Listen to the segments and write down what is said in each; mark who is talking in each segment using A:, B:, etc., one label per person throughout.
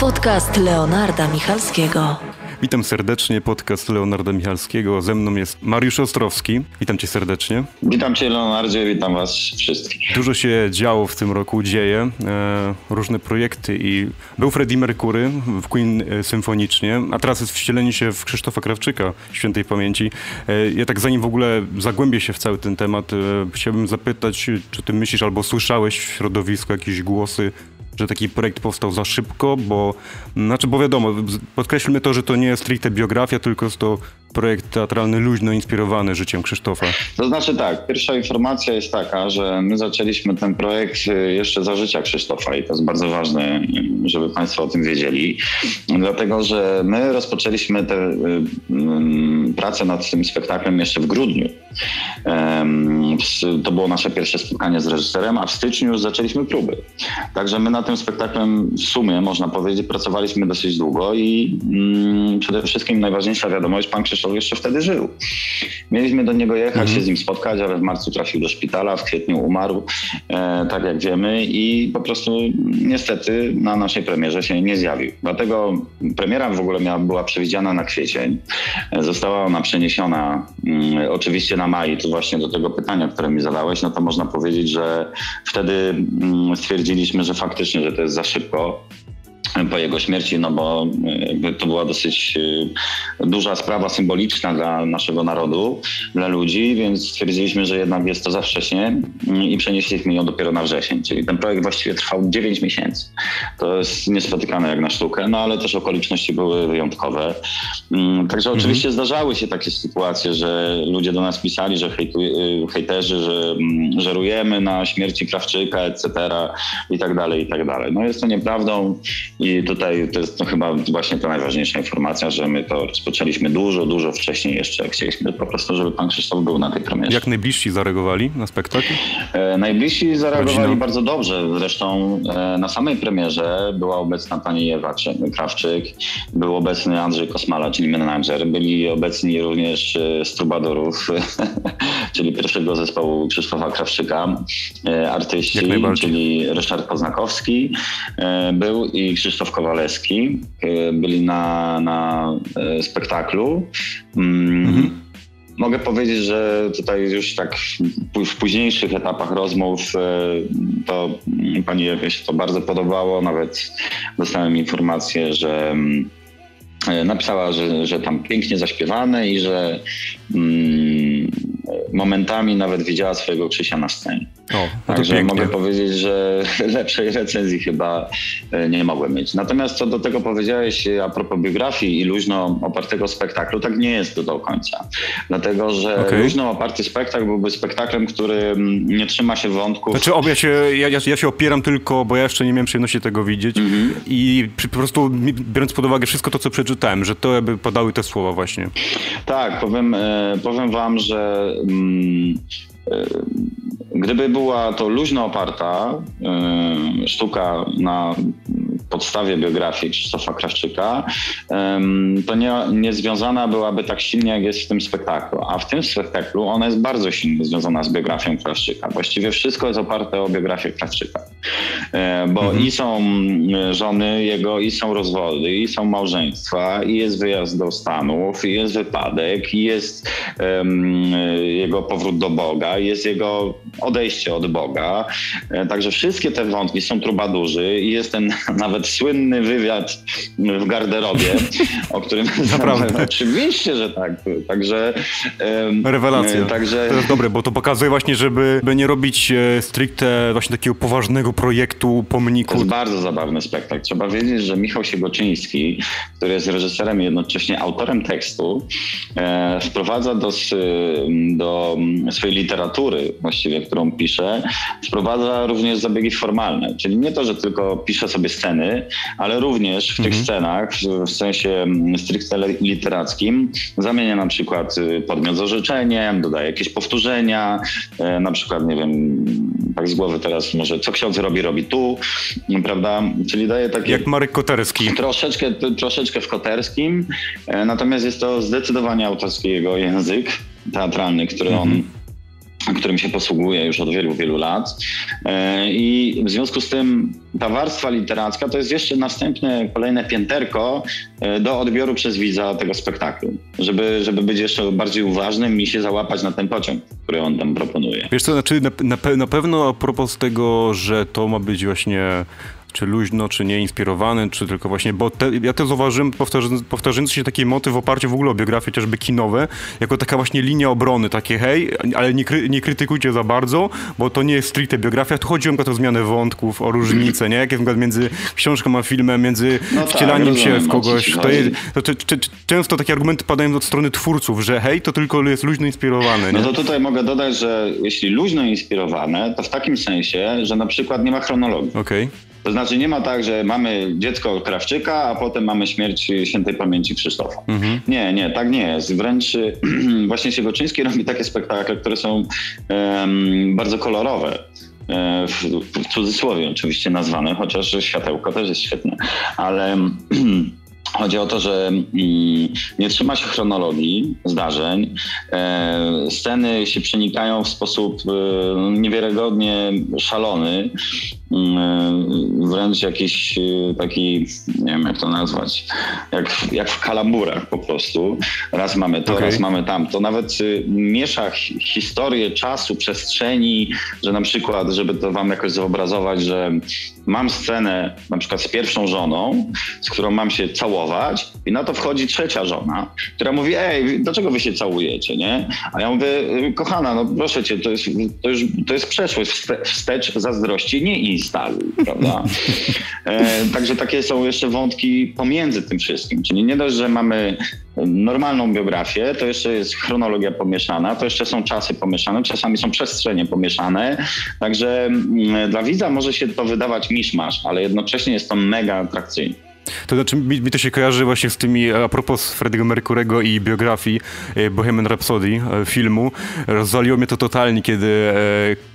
A: Podcast Leonarda Michalskiego.
B: Witam serdecznie, podcast Leonarda Michalskiego. Ze mną jest Mariusz Ostrowski. Witam cię serdecznie.
C: Witam cię Leonardzie, witam was wszystkich.
B: Dużo się działo w tym roku, dzieje, e, różne projekty i był Freddie Mercury w Queen e, symfonicznie, a teraz jest wcielenie się w Krzysztofa Krawczyka, świętej pamięci. E, ja tak zanim w ogóle zagłębię się w cały ten temat, e, chciałbym zapytać, czy ty myślisz albo słyszałeś w środowisku jakieś głosy że taki projekt powstał za szybko, bo, znaczy, bo wiadomo, podkreślmy to, że to nie jest stricte biografia, tylko jest to projekt teatralny luźno inspirowany życiem Krzysztofa.
C: To znaczy tak, pierwsza informacja jest taka, że my zaczęliśmy ten projekt y, jeszcze za życia Krzysztofa i to jest bardzo ważne, żeby Państwo o tym wiedzieli, dlatego że my rozpoczęliśmy tę y, y, pracę nad tym spektaklem jeszcze w grudniu. To było nasze pierwsze spotkanie z reżyserem, a w styczniu już zaczęliśmy próby. Także my nad tym spektaklem w sumie, można powiedzieć, pracowaliśmy dosyć długo i mm, przede wszystkim najważniejsza wiadomość, pan Krzysztof jeszcze wtedy żył. Mieliśmy do niego jechać, mhm. się z nim spotkać, ale w marcu trafił do szpitala, w kwietniu umarł, e, tak jak wiemy i po prostu niestety na naszej premierze się nie zjawił. Dlatego premiera w ogóle miała, była przewidziana na kwiecień. Została ona przeniesiona mm, oczywiście na maj, tu właśnie do tego pytania, które mi zadałeś, no to można powiedzieć, że wtedy mm, stwierdziliśmy, że faktycznie, że to jest za szybko po jego śmierci, no bo e, to była dosyć e, duża sprawa symboliczna dla naszego narodu, dla ludzi, więc stwierdziliśmy, że jednak jest to za wcześnie mm, i przenieśliśmy ją dopiero na wrzesień. Czyli ten projekt właściwie trwał 9 miesięcy. To jest niespotykane jak na sztukę, no ale też okoliczności były wyjątkowe. Mm, także mhm. oczywiście zdarzały się takie sytuacje, że ludzie do nas pisali, że hejtuj, y, hejterzy, że mm, żerujemy na śmierci Krawczyka, etc. i tak dalej, i tak dalej. No jest to nieprawdą i tutaj to jest to chyba właśnie ta najważniejsza informacja, że my to rozpoczęliśmy dużo, dużo wcześniej jeszcze. Chcieliśmy po prostu, żeby pan Krzysztof był na tej premierze.
B: Jak najbliżsi zareagowali na spektakl?
C: E, najbliżsi zareagowali Rodzina. bardzo dobrze. Zresztą e, na samej premierze była obecna pani Ewa Krawczyk, był obecny Andrzej Kosmala, czyli menadżer. Byli obecni również e, z Trubadorów, czyli pierwszego zespołu Krzysztofa Krawczyka, e, artyści, czyli Ryszard Poznakowski e, był i Krzysztof Krzysztof Kowalewski. Y, byli na, na y, spektaklu. Mm, mhm. Mogę powiedzieć, że tutaj już tak w późniejszych etapach rozmów y, to pani Ewie się to bardzo podobało. Nawet dostałem informację, że mm, napisała, że, że tam pięknie zaśpiewane i że mm, momentami nawet widziała swojego Krzysia na scenie. O, no Także pięknie. mogę powiedzieć, że lepszej recenzji chyba e, nie mogłem mieć. Natomiast co do tego powiedziałeś a propos biografii i luźno opartego spektaklu, tak nie jest to do końca. Dlatego, że okay. luźno oparty spektakl byłby spektaklem, który mm, nie trzyma się wątków.
B: Znaczy obie się, ja, ja się opieram tylko, bo ja jeszcze nie miałem przyjemności tego widzieć mm -hmm. i po prostu biorąc pod uwagę wszystko to, co przeczytałem, że to by podały te słowa właśnie.
C: Tak, powiem, e, powiem wam, że mm, e, Gdyby była to luźno oparta y, sztuka na podstawie biografii Krzysztofa Krawczyka, to nie, nie związana byłaby tak silnie, jak jest w tym spektaklu. A w tym spektaklu ona jest bardzo silnie związana z biografią Krawczyka. Właściwie wszystko jest oparte o biografię Krawczyka. Bo mhm. i są żony jego, i są rozwody, i są małżeństwa, i jest wyjazd do Stanów, i jest wypadek, i jest um, jego powrót do Boga, jest jego odejście od Boga. E, także wszystkie te wątki są trubadurzy i jest ten nawet słynny wywiad w garderobie, o którym
B: Naprawdę.
C: oczywiście, że tak. Także
B: rewelacja. Także... To jest dobre, bo to pokazuje właśnie, żeby by nie robić e, stricte właśnie takiego poważnego projektu, pomniku.
C: To jest bardzo zabawny spektakl. Trzeba wiedzieć, że Michał Siegoczyński, który jest reżyserem i jednocześnie autorem tekstu, e, wprowadza do, do swojej literatury właściwie, którą pisze, wprowadza również zabiegi formalne. Czyli nie to, że tylko pisze sobie sceny, ale również w tych mhm. scenach, w sensie mm, stricte literackim, zamienia na przykład y, podmiot z orzeczeniem, dodaje jakieś powtórzenia, e, na przykład, nie wiem, tak z głowy teraz może, co ksiądz robi, robi tu, prawda? Czyli daje takie...
B: Jak Marek Koterski.
C: Troszeczkę, troszeczkę w Koterskim, e, natomiast jest to zdecydowanie autorski jego język teatralny, który mhm. on którym się posługuję już od wielu, wielu lat. E, I w związku z tym ta warstwa literacka to jest jeszcze następne, kolejne pięterko e, do odbioru przez widza tego spektaklu, żeby, żeby być jeszcze bardziej uważnym i się załapać na ten pociąg, który on tam proponuje.
B: Wiesz co, znaczy na, na, na pewno a propos tego, że to ma być właśnie czy luźno, czy nie inspirowany, czy tylko właśnie, bo te, ja też zauważyłem powtarzający, powtarzający się taki motyw w oparciu w ogóle o biografie chociażby kinowe, jako taka właśnie linia obrony, takie hej, ale nie, kry, nie krytykujcie za bardzo, bo to nie jest stricte biografia, tu chodzi o zmianę wątków, o różnice, nie? Jak jest między książką a filmem, między no tak, wcielaniem tak, się w kogoś. To jest, to, to, to, często takie argumenty padają od strony twórców, że hej, to tylko jest luźno inspirowane.
C: Nie? No to tutaj mogę dodać, że jeśli luźno inspirowane, to w takim sensie, że na przykład nie ma chronologii.
B: Okej. Okay.
C: To znaczy nie ma tak, że mamy dziecko Krawczyka, a potem mamy śmierć świętej pamięci Krzysztofa. Mhm. Nie, nie, tak nie jest. Wręcz właśnie Siegoczyński robi takie spektakle, które są um, bardzo kolorowe. E, w, w cudzysłowie oczywiście nazwane, chociaż światełko też jest świetne, ale Chodzi o to, że mm, nie trzyma się chronologii zdarzeń. E, sceny się przenikają w sposób e, niewiarygodnie szalony. Mm, wręcz jakiś e, taki, nie wiem jak to nazwać, jak, jak w kalamburach po prostu. Raz mamy to, okay. raz mamy tamto. Nawet miesza historię czasu, przestrzeni, że na przykład, żeby to wam jakoś zobrazować, że mam scenę na przykład z pierwszą żoną, z którą mam się całować i na to wchodzi trzecia żona, która mówi, ej, dlaczego wy się całujecie, nie? A ja mówię, kochana, no proszę cię, to jest, to już, to jest przeszłość, wstecz zazdrości, nie instaluj, prawda? E, także takie są jeszcze wątki pomiędzy tym wszystkim, czyli nie dość, że mamy normalną biografię, to jeszcze jest chronologia pomieszana, to jeszcze są czasy pomieszane, czasami są przestrzenie pomieszane, także mm, dla widza może się to wydawać miszmasz, ale jednocześnie jest to mega atrakcyjne.
B: To znaczy, mi, mi, to się kojarzy właśnie z tymi, a propos Freddie'ego Mercurego i biografii e, Bohemian Rhapsody, e, filmu. Rozwaliło mnie to totalnie, kiedy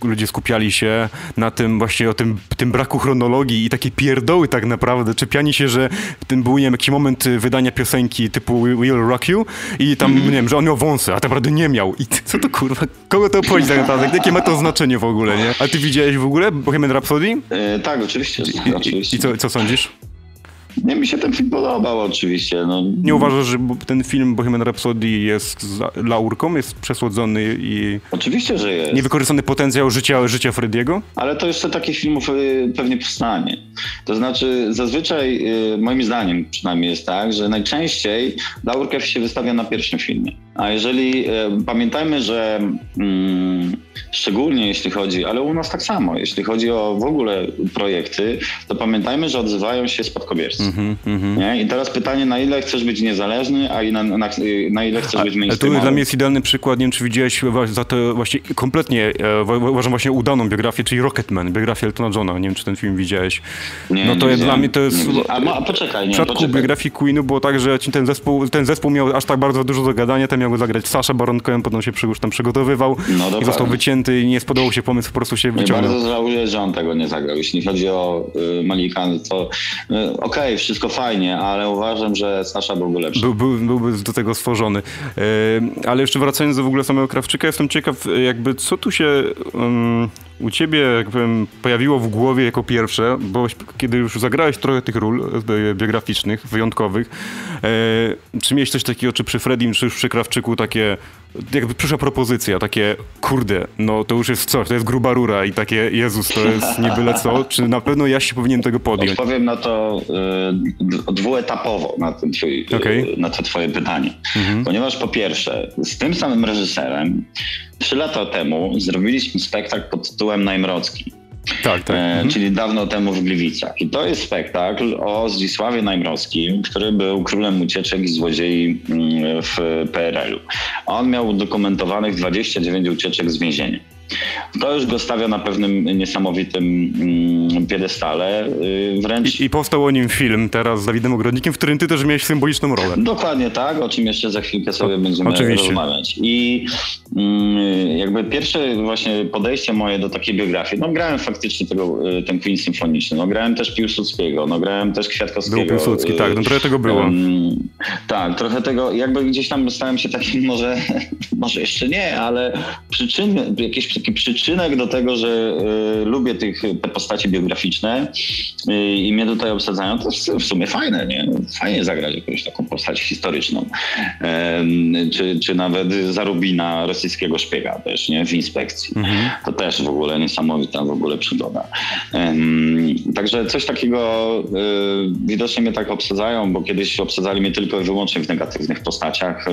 B: e, ludzie skupiali się na tym właśnie, o tym, tym braku chronologii i takie pierdoły tak naprawdę, czepiani się, że tym był, nie wiem, jakiś moment wydania piosenki typu Will Rock You i tam, mm. nie wiem, że on miał wąsy, a tak naprawdę nie miał. I co to kurwa, kogo to obchodzi tak naprawdę? Jakie ma to znaczenie w ogóle, nie? A ty widziałeś w ogóle Bohemian Rhapsody?
C: E, tak, oczywiście. I, oczywiście.
B: i co, co sądzisz?
C: Nie, mi się ten film podobał oczywiście. No.
B: Nie uważasz, że ten film Bohemian Rhapsody jest laurką, jest przesłodzony i...
C: Oczywiście, że jest.
B: Niewykorzystany potencjał życia, życia Frediego?
C: Ale to jeszcze takich filmów y, pewnie powstanie. To znaczy zazwyczaj, y, moim zdaniem przynajmniej jest tak, że najczęściej laurkę się wystawia na pierwszym filmie. A jeżeli, y, pamiętajmy, że mm, szczególnie jeśli chodzi, ale u nas tak samo, jeśli chodzi o w ogóle projekty, to pamiętajmy, że odzywają się spadkobiercy. Mm -hmm, nie? I teraz pytanie, na ile chcesz być niezależny, a na, na, na ile chcesz być mainstreamowy?
B: To dla mnie jest idealny przykład, nie wiem czy widziałeś za to właśnie kompletnie, e, uważam właśnie udaną biografię, czyli Rocketman, biografię Eltona Johna, nie wiem czy ten film widziałeś.
C: Nie,
B: no to
C: nie
B: dla mnie to jest...
C: A, a poczekaj, nie,
B: W przypadku biografii Queenu było tak, że ten zespół, ten zespół miał aż tak bardzo dużo do gadania, ten miał go zagrać Sasha Baron Cohen, potem się już tam przygotowywał no, i został wycięty i nie spodobał się pomysł, po prostu się wyciągnął.
C: Bardzo żałuję, że on tego nie zagrał. Jeśli chodzi o y, Malika, to y, okej, okay, wszystko fajnie, ale uważam, że Sasza byłby lepszy.
B: Był, był, byłby do tego stworzony. Y, ale jeszcze wracając do w ogóle samego Krawczyka, jestem ciekaw, jakby co tu się um, u ciebie jakbym pojawiło w głowie jako pierwsze, bo kiedy już zagrałeś trochę tych ról e, biograficznych, wyjątkowych, e, czy miałeś coś takiego, czy przy Fredim, czy już przy Krawczyku takie, jakby przyszła propozycja, takie kurde, no to już jest coś, to jest gruba rura i takie Jezus, to jest nie byle co, czy na pewno ja się powinien tego podjąć?
C: Odpowiem na to y, dwuetapowo, na, ten twój, okay. y, na to twoje pytanie. Mhm. Ponieważ po pierwsze, z tym samym reżyserem trzy lata temu zrobiliśmy spektakl pod tytułem Najmrocki.
B: Tak, tak. E,
C: mhm. Czyli dawno temu w Gliwicach. I to jest spektakl o Zdzisławie Najmrowskim, który był królem ucieczek i złodziei mm, w PRL-u. On miał udokumentowanych 29 ucieczek z więzienia. To już go stawia na pewnym niesamowitym mm, piedestale. Y, wręcz...
B: I, I, powstał o nim film teraz z Dawidem Ogrodnikiem, w którym ty też miałeś symboliczną rolę.
C: Dokładnie tak, o czym jeszcze za chwilkę sobie o, będziemy oczywiście. rozmawiać. I mm, jakby pierwsze właśnie podejście moje do takiej biografii, no grałem faktycznie tego, y, ten Queen Symfoniczny, no grałem też Piłsudskiego, no grałem też Kwiatkowskiego.
B: Był Piłsudski, tak, no trochę tego było. Um,
C: tak, trochę tego, jakby gdzieś tam stałem się takim może, może jeszcze nie, ale przyczyn, jakiś taki przyczynek do tego, że y, lubię tych, te postacie biograficzne y, i mnie tutaj obsadzają, to w sumie fajne, nie? Fajnie zagrać jakąś taką postać historyczną. Y, czy, czy nawet Zarubina, rosyjskiego szpiega też, nie? W inspekcji. Mhm. To też w ogóle niesamowita w ogóle przygoda. Także coś takiego y, widocznie mnie tak obsadzają, bo kiedyś obsadzali mnie tylko i wyłącznie w negatywnych postaciach,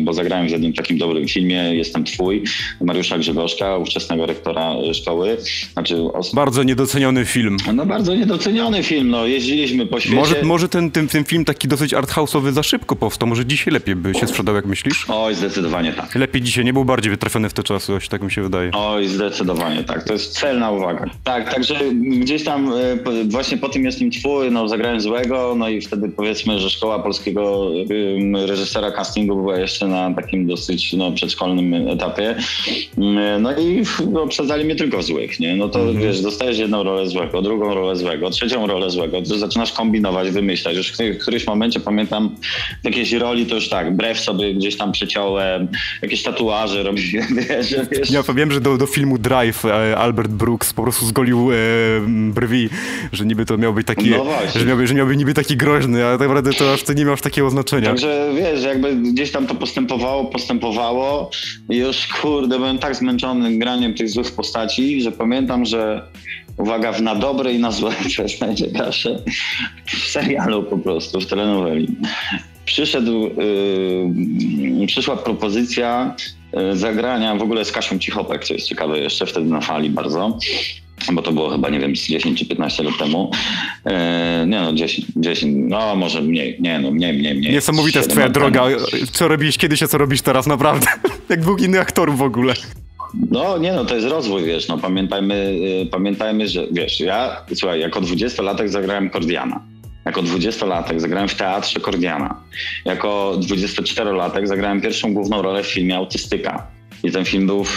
C: bo zagrałem w jednym takim dobrym filmie, Jestem Twój, Mariusza Grzegorzka, ówczesnego rektora szkoły.
B: Znaczy, os... Bardzo niedoceniony film.
C: No bardzo niedoceniony film, no jeździliśmy po świecie.
B: Może, może ten, ten, ten film taki dosyć arthouse'owy za szybko powstał, może dzisiaj lepiej by się sprzedał, jak myślisz?
C: Oj, zdecydowanie tak.
B: Lepiej dzisiaj, nie był bardziej wytrafiony w te czasy, tak mi się wydaje.
C: Oj, zdecydowanie tak, to jest celna uwaga. Tak, także gdzieś tam e, właśnie po tym Jestem Twój, no zagrałem złego, no i wtedy powiedzmy, że szkoła polskiego reżysera castingu była jeszcze na takim dosyć no, przedszkolnym etapie. Mm, no i obsadzali mnie tylko złych, nie? No to -hmm. wiesz, dostajesz jedną rolę złego, drugą rolę złego, trzecią rolę złego, to zaczynasz kombinować, wymyślać. Już w którymś momencie pamiętam w jakiejś roli to już tak, brew sobie gdzieś tam przeciąłem, jakieś tatuaże robiłem, wiesz, wiesz.
B: Ja wiem, że do, do filmu Drive e, Albert Brooks po prostu zgolił e, brwi, że niby to miał być taki, no że, miałby, że miałby niby taki groźny, ale tak naprawdę to aż to nie miał aż takiego znaczenia.
C: Także wiesz, jakby gdzieś tam to postępowało, postępowało i już kurde, byłem tak zmęczony graniem tych złych postaci, że pamiętam, że uwaga, w na dobre i na złe, co jest najciekawsze, w serialu po prostu, w telenoweli. Przyszedł, yy, przyszła propozycja yy, zagrania w ogóle z Kasią Cichopek, co jest ciekawe jeszcze wtedy na fali bardzo bo to było chyba, nie wiem, 10 czy 15 lat temu. E, nie no, 10, 10, no może mniej, nie no, mniej, mniej, mniej.
B: Niesamowita jest twoja droga. Co robiłeś kiedyś, a co robisz teraz, naprawdę. Jak dwóch innych aktorów w ogóle.
C: No nie no, to jest rozwój, wiesz, no pamiętajmy, y, pamiętajmy, że wiesz, ja, słuchaj, jako 20-latek zagrałem Kordiana. Jako 20-latek zagrałem w teatrze Kordiana. Jako 24-latek zagrałem pierwszą główną rolę w filmie Autystyka. I ten film był w,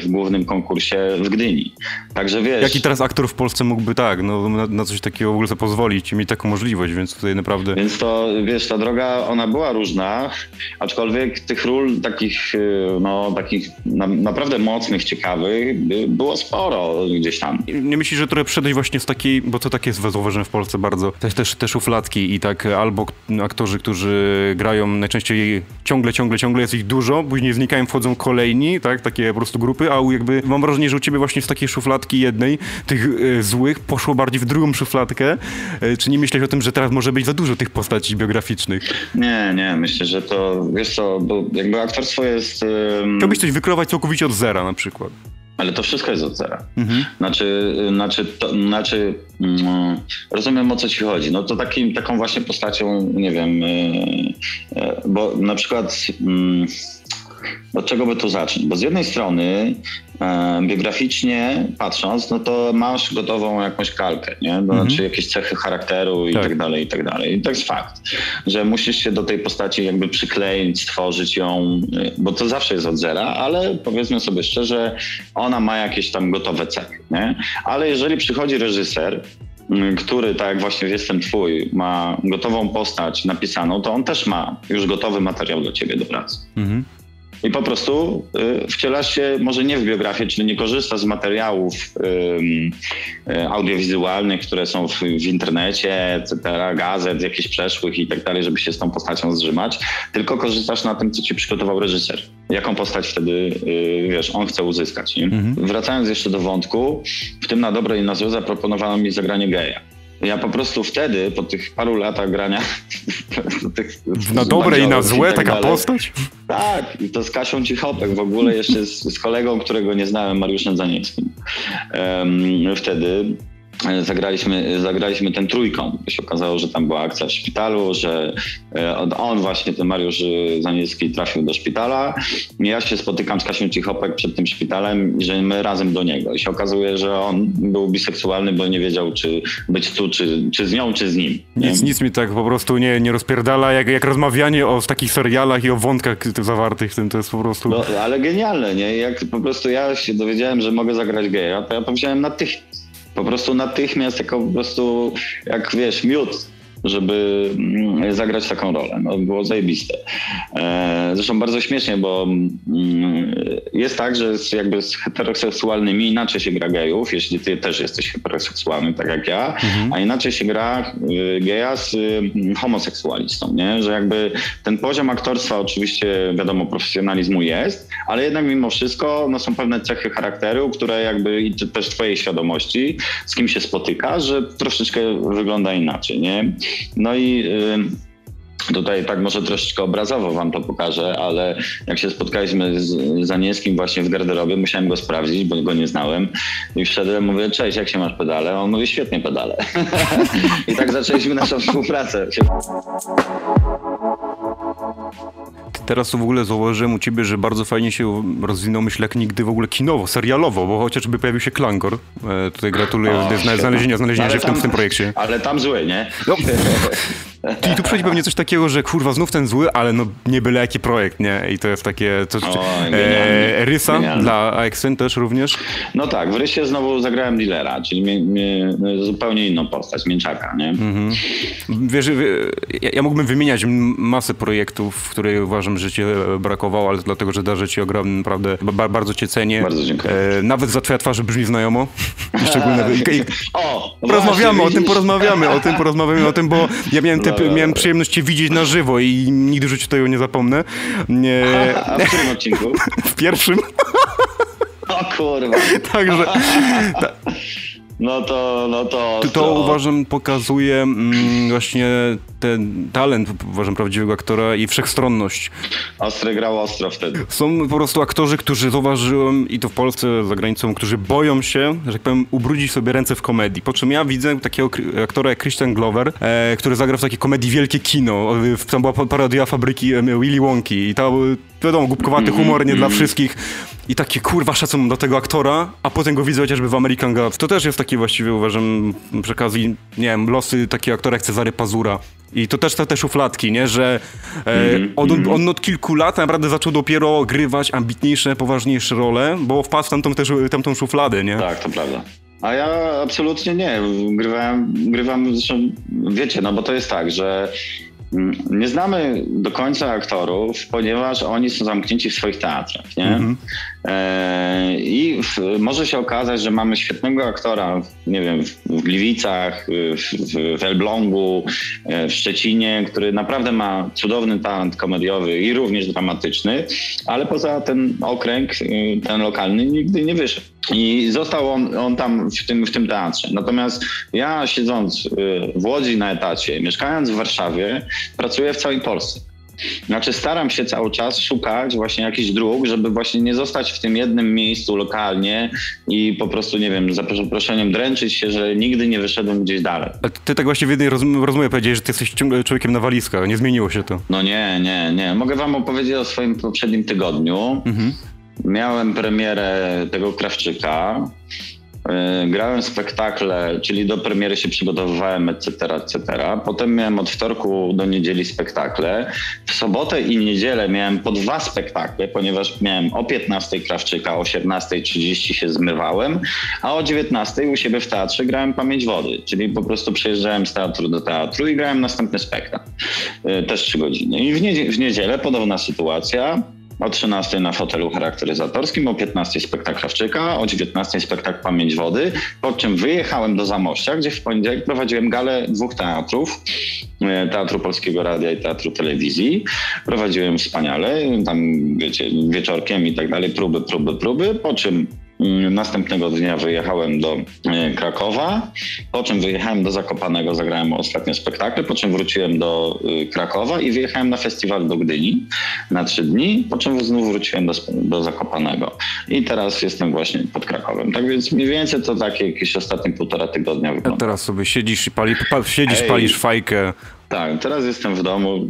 C: w, głównym konkursie w Gdyni. Także wiesz...
B: Jaki teraz aktor w Polsce mógłby tak, no, na, na coś takiego w ogóle sobie pozwolić i mieć taką możliwość, więc tutaj naprawdę...
C: Więc to, wiesz, ta droga, ona była różna, aczkolwiek tych ról takich, y, no, takich na, naprawdę mocnych, ciekawych było sporo gdzieś tam.
B: Nie myślisz, że trochę przyszedłeś właśnie z takiej, bo to tak jest zauważyłem w Polsce bardzo, też, też te szufladki i tak albo aktorzy, którzy grają najczęściej ciągle, ciągle, ciągle jest ich dużo, później znikają, wchodzą kolejne kolejni, tak, takie po prostu grupy, a jakby mam wrażenie, że u ciebie właśnie z takiej szufladki jednej, tych e, złych, poszło bardziej w drugą szufladkę. E, czy nie myślałeś o tym, że teraz może być za dużo tych postaci biograficznych?
C: Nie, nie, myślę, że to, wiesz co, bo jakby aktorstwo jest... Um...
B: Chciałbyś coś wykreować całkowicie od zera na przykład.
C: Ale to wszystko jest od zera. Mhm. Znaczy, znaczy, to, znaczy mm, rozumiem o co ci chodzi. No to takim, taką właśnie postacią, nie wiem, yy, yy, bo na przykład... Yy, od czego by tu zacząć? Bo z jednej strony e, biograficznie patrząc, no to masz gotową jakąś kalkę, nie? To mhm. Znaczy jakieś cechy charakteru i tak. tak dalej, i tak dalej. I to jest fakt, że musisz się do tej postaci jakby przykleić, stworzyć ją, e, bo to zawsze jest od zera, ale powiedzmy sobie szczerze, ona ma jakieś tam gotowe cechy, nie? Ale jeżeli przychodzi reżyser, który, tak jak właśnie Jestem Twój, ma gotową postać napisaną, to on też ma już gotowy materiał do ciebie do pracy. Mhm i po prostu y, wcielasz się może nie w biografię, czyli nie korzystasz z materiałów y, audiowizualnych, które są w, w internecie, etc., gazet, jakichś przeszłych i tak dalej, żeby się z tą postacią zrzymać, tylko korzystasz na tym, co ci przygotował reżyser. Jaką postać wtedy, y, wiesz, on chce uzyskać. Mhm. Wracając jeszcze do wątku, w tym na dobre i na złe zaproponowano mi zagranie geja. Ja po prostu wtedy, po tych paru latach grania...
B: tych, na dobre i na złe tak taka dalej, postać?
C: Tak, i to z Kasią Cichopek, w ogóle jeszcze z, z kolegą, którego nie znałem, Mariuszem Zanieckim. Um, wtedy zagraliśmy, zagraliśmy ten trójką. się okazało, że tam była akcja w szpitalu, że e, on właśnie, ten Mariusz Zaniecki trafił do szpitala. Ja się spotykam z Kasią Cichopek przed tym szpitalem i że my razem do niego. I się okazuje, że on był biseksualny, bo nie wiedział, czy być tu, czy, czy z nią, czy z nim.
B: Nic, nic mi tak po prostu nie, nie rozpierdala, jak, jak rozmawianie o takich serialach i o wątkach zawartych w tym, to jest po prostu...
C: No, ale genialne, nie? Jak po prostu ja się dowiedziałem, że mogę zagrać geja, to ja powiedziałem natychmiast po prostu natychmiast jako po prostu, jak wiesz, miód żeby mm, zagrać taką rolę. No, było zajebiste. E, zresztą bardzo śmiesznie, bo mm, jest tak, że z, jakby z heteroseksualnymi inaczej się gra gejów, jeśli ty też jesteś heteroseksualny, tak jak ja, mhm. a inaczej się gra y, geja z y, homoseksualistą, nie? Że jakby ten poziom aktorstwa oczywiście, wiadomo, profesjonalizmu jest, ale jednak mimo wszystko no, są pewne cechy charakteru, które jakby i też twojej świadomości, z kim się spotyka, że troszeczkę wygląda inaczej, nie? No i Tutaj tak może troszeczkę obrazowo wam to pokażę, ale jak się spotkaliśmy z Zanieskim właśnie w garderobie, musiałem go sprawdzić, bo go nie znałem. I wszedłem, mówię, cześć, jak się masz pedale? On mówi, świetnie pedale. I tak zaczęliśmy naszą współpracę.
B: Teraz to w ogóle zauważyłem u ciebie, że bardzo fajnie się rozwinął, myślę, jak nigdy w ogóle kinowo, serialowo, bo chociażby pojawił się Klangor. E, tutaj gratuluję o, znalezienia, znalezienia się w tym, w tym projekcie.
C: Ale tam zły, nie? No.
B: I tu przychodzi pewnie coś takiego, że kurwa, znów ten zły, ale no nie byle jaki projekt, nie? I to jest takie... Coś, o, e, Rysa genialnie. dla AXN też również?
C: No tak, w Rysie znowu zagrałem dealera, czyli mnie, mnie, zupełnie inną postać, mięczaka, nie? Mhm.
B: Wiesz, ja, ja mógłbym wymieniać masę projektów, w których uważam, że cię brakowało, ale dlatego, że darzę ci ogromnie, naprawdę bardzo cię cenię.
C: Bardzo dziękuję. E,
B: nawet za twoja twarz brzmi znajomo. Szczególnie... o, porozmawiamy właśnie, o tym, porozmawiamy o tym, porozmawiamy o tym, bo ja miałem te miałem przyjemność cię widzieć na żywo i nigdy w życiu tego nie zapomnę. Nie...
C: A, a w którym odcinku?
B: w pierwszym.
C: O kurwa.
B: Także... Ta...
C: No to, no to...
B: To, to uważam pokazuje mm, właśnie ten talent, uważam, prawdziwego aktora i wszechstronność.
C: Ostry grał ostro wtedy.
B: Są po prostu aktorzy, którzy zauważyłem i to w Polsce, za granicą, którzy boją się, że tak powiem, ubrudzić sobie ręce w komedii. Po czym ja widzę takiego aktora jak Christian Glover, e, który zagrał w takiej komedii Wielkie Kino. Tam była parodia fabryki Willy Wonki i to wiadomo, głupkowaty -hmm, humor, nie dla mhm. wszystkich. I takie kurwa szacun do tego aktora, a potem go widzę chociażby w American Gods. To też jest taki właściwie, uważam, przy okazji, nie wiem, losy takiego aktora jak Cezary Pazura. I to też te szufladki, nie? Że e, -hmm. on, on, od kilku lat naprawdę zaczął dopiero grywać ambitniejsze, poważniejsze role, bo wpadł w tamtą, też, tamtą szufladę, nie?
C: Tak, to prawda. A ja absolutnie nie. Grywałem, grywam, zresztą wiecie, no bo to jest tak, że Mm, nie znamy do końca aktorów, ponieważ oni są zamknięci w swoich teatrach. Nie? Mm -hmm. E, I w, może się okazać, że mamy świetnego aktora, nie wiem, w, Gliwicach, w, w Elblągu, e, w Szczecinie, który naprawdę ma cudowny talent komediowy i również dramatyczny, ale poza ten okręg, y, ten lokalny, nigdy nie wyszedł. I został on, on tam w tym, w tym teatrze. Natomiast ja siedząc w Łodzi na etacie, mieszkając w Warszawie, pracuję w całej Polsce. Znaczy staram się cały czas szukać właśnie jakichś dróg, żeby właśnie nie zostać w tym jednym miejscu lokalnie i po prostu, nie wiem, za przeproszeniem dręczyć się, że nigdy nie wyszedłem gdzieś dalej.
B: A ty tak właśnie w jednej rozmowie powiedziałeś, że ty jesteś człowiekiem na walizkach, nie zmieniło się to.
C: No nie, nie, nie. Mogę wam opowiedzieć o swoim poprzednim tygodniu. Mhm. Miałem premierę tego Krawczyka. E, grałem spektakle, czyli do premiery się przygotowywałem, etc., etc. Potem miałem od wtorku do niedzieli spektakle. W sobotę i niedzielę miałem po dwa spektakle, ponieważ miałem o 15 Krawczyka, o 18.30 się zmywałem, a o 19.00 u siebie w teatrze grałem Pamięć Wody, czyli po prostu przejeżdżałem z teatru do teatru i grałem następny spektakl. E, też trzy godziny. I w, niedzielę, w niedzielę podobna sytuacja o 13 na fotelu charakteryzatorskim, o 15 spektakl Krawczyka, o 19 spektakl Pamięć Wody, po czym wyjechałem do Zamościa, gdzie w poniedziałek prowadziłem galę dwóch teatrów, e, Teatru Polskiego Radia i Teatru Telewizji. Prowadziłem wspaniale, tam wiecie, wieczorkiem i tak dalej, próby, próby, próby, po czym Następnego dnia wyjechałem do e, Krakowa, po czym wyjechałem do Zakopanego, zagrałem ostatnie spektakle, po czym wróciłem do e, Krakowa i wyjechałem na festiwal do Gdyni na trzy dni, po czym znów wróciłem do, do Zakopanego. I teraz jestem właśnie pod Krakowem. Tak więc mniej więcej to takie jakieś ostatnie półtora tygodnia
B: A
C: wygląda.
B: teraz sobie siedzisz i pali, pa, siedzisz,
C: Ej.
B: palisz fajkę.
C: Tak, teraz jestem w domu.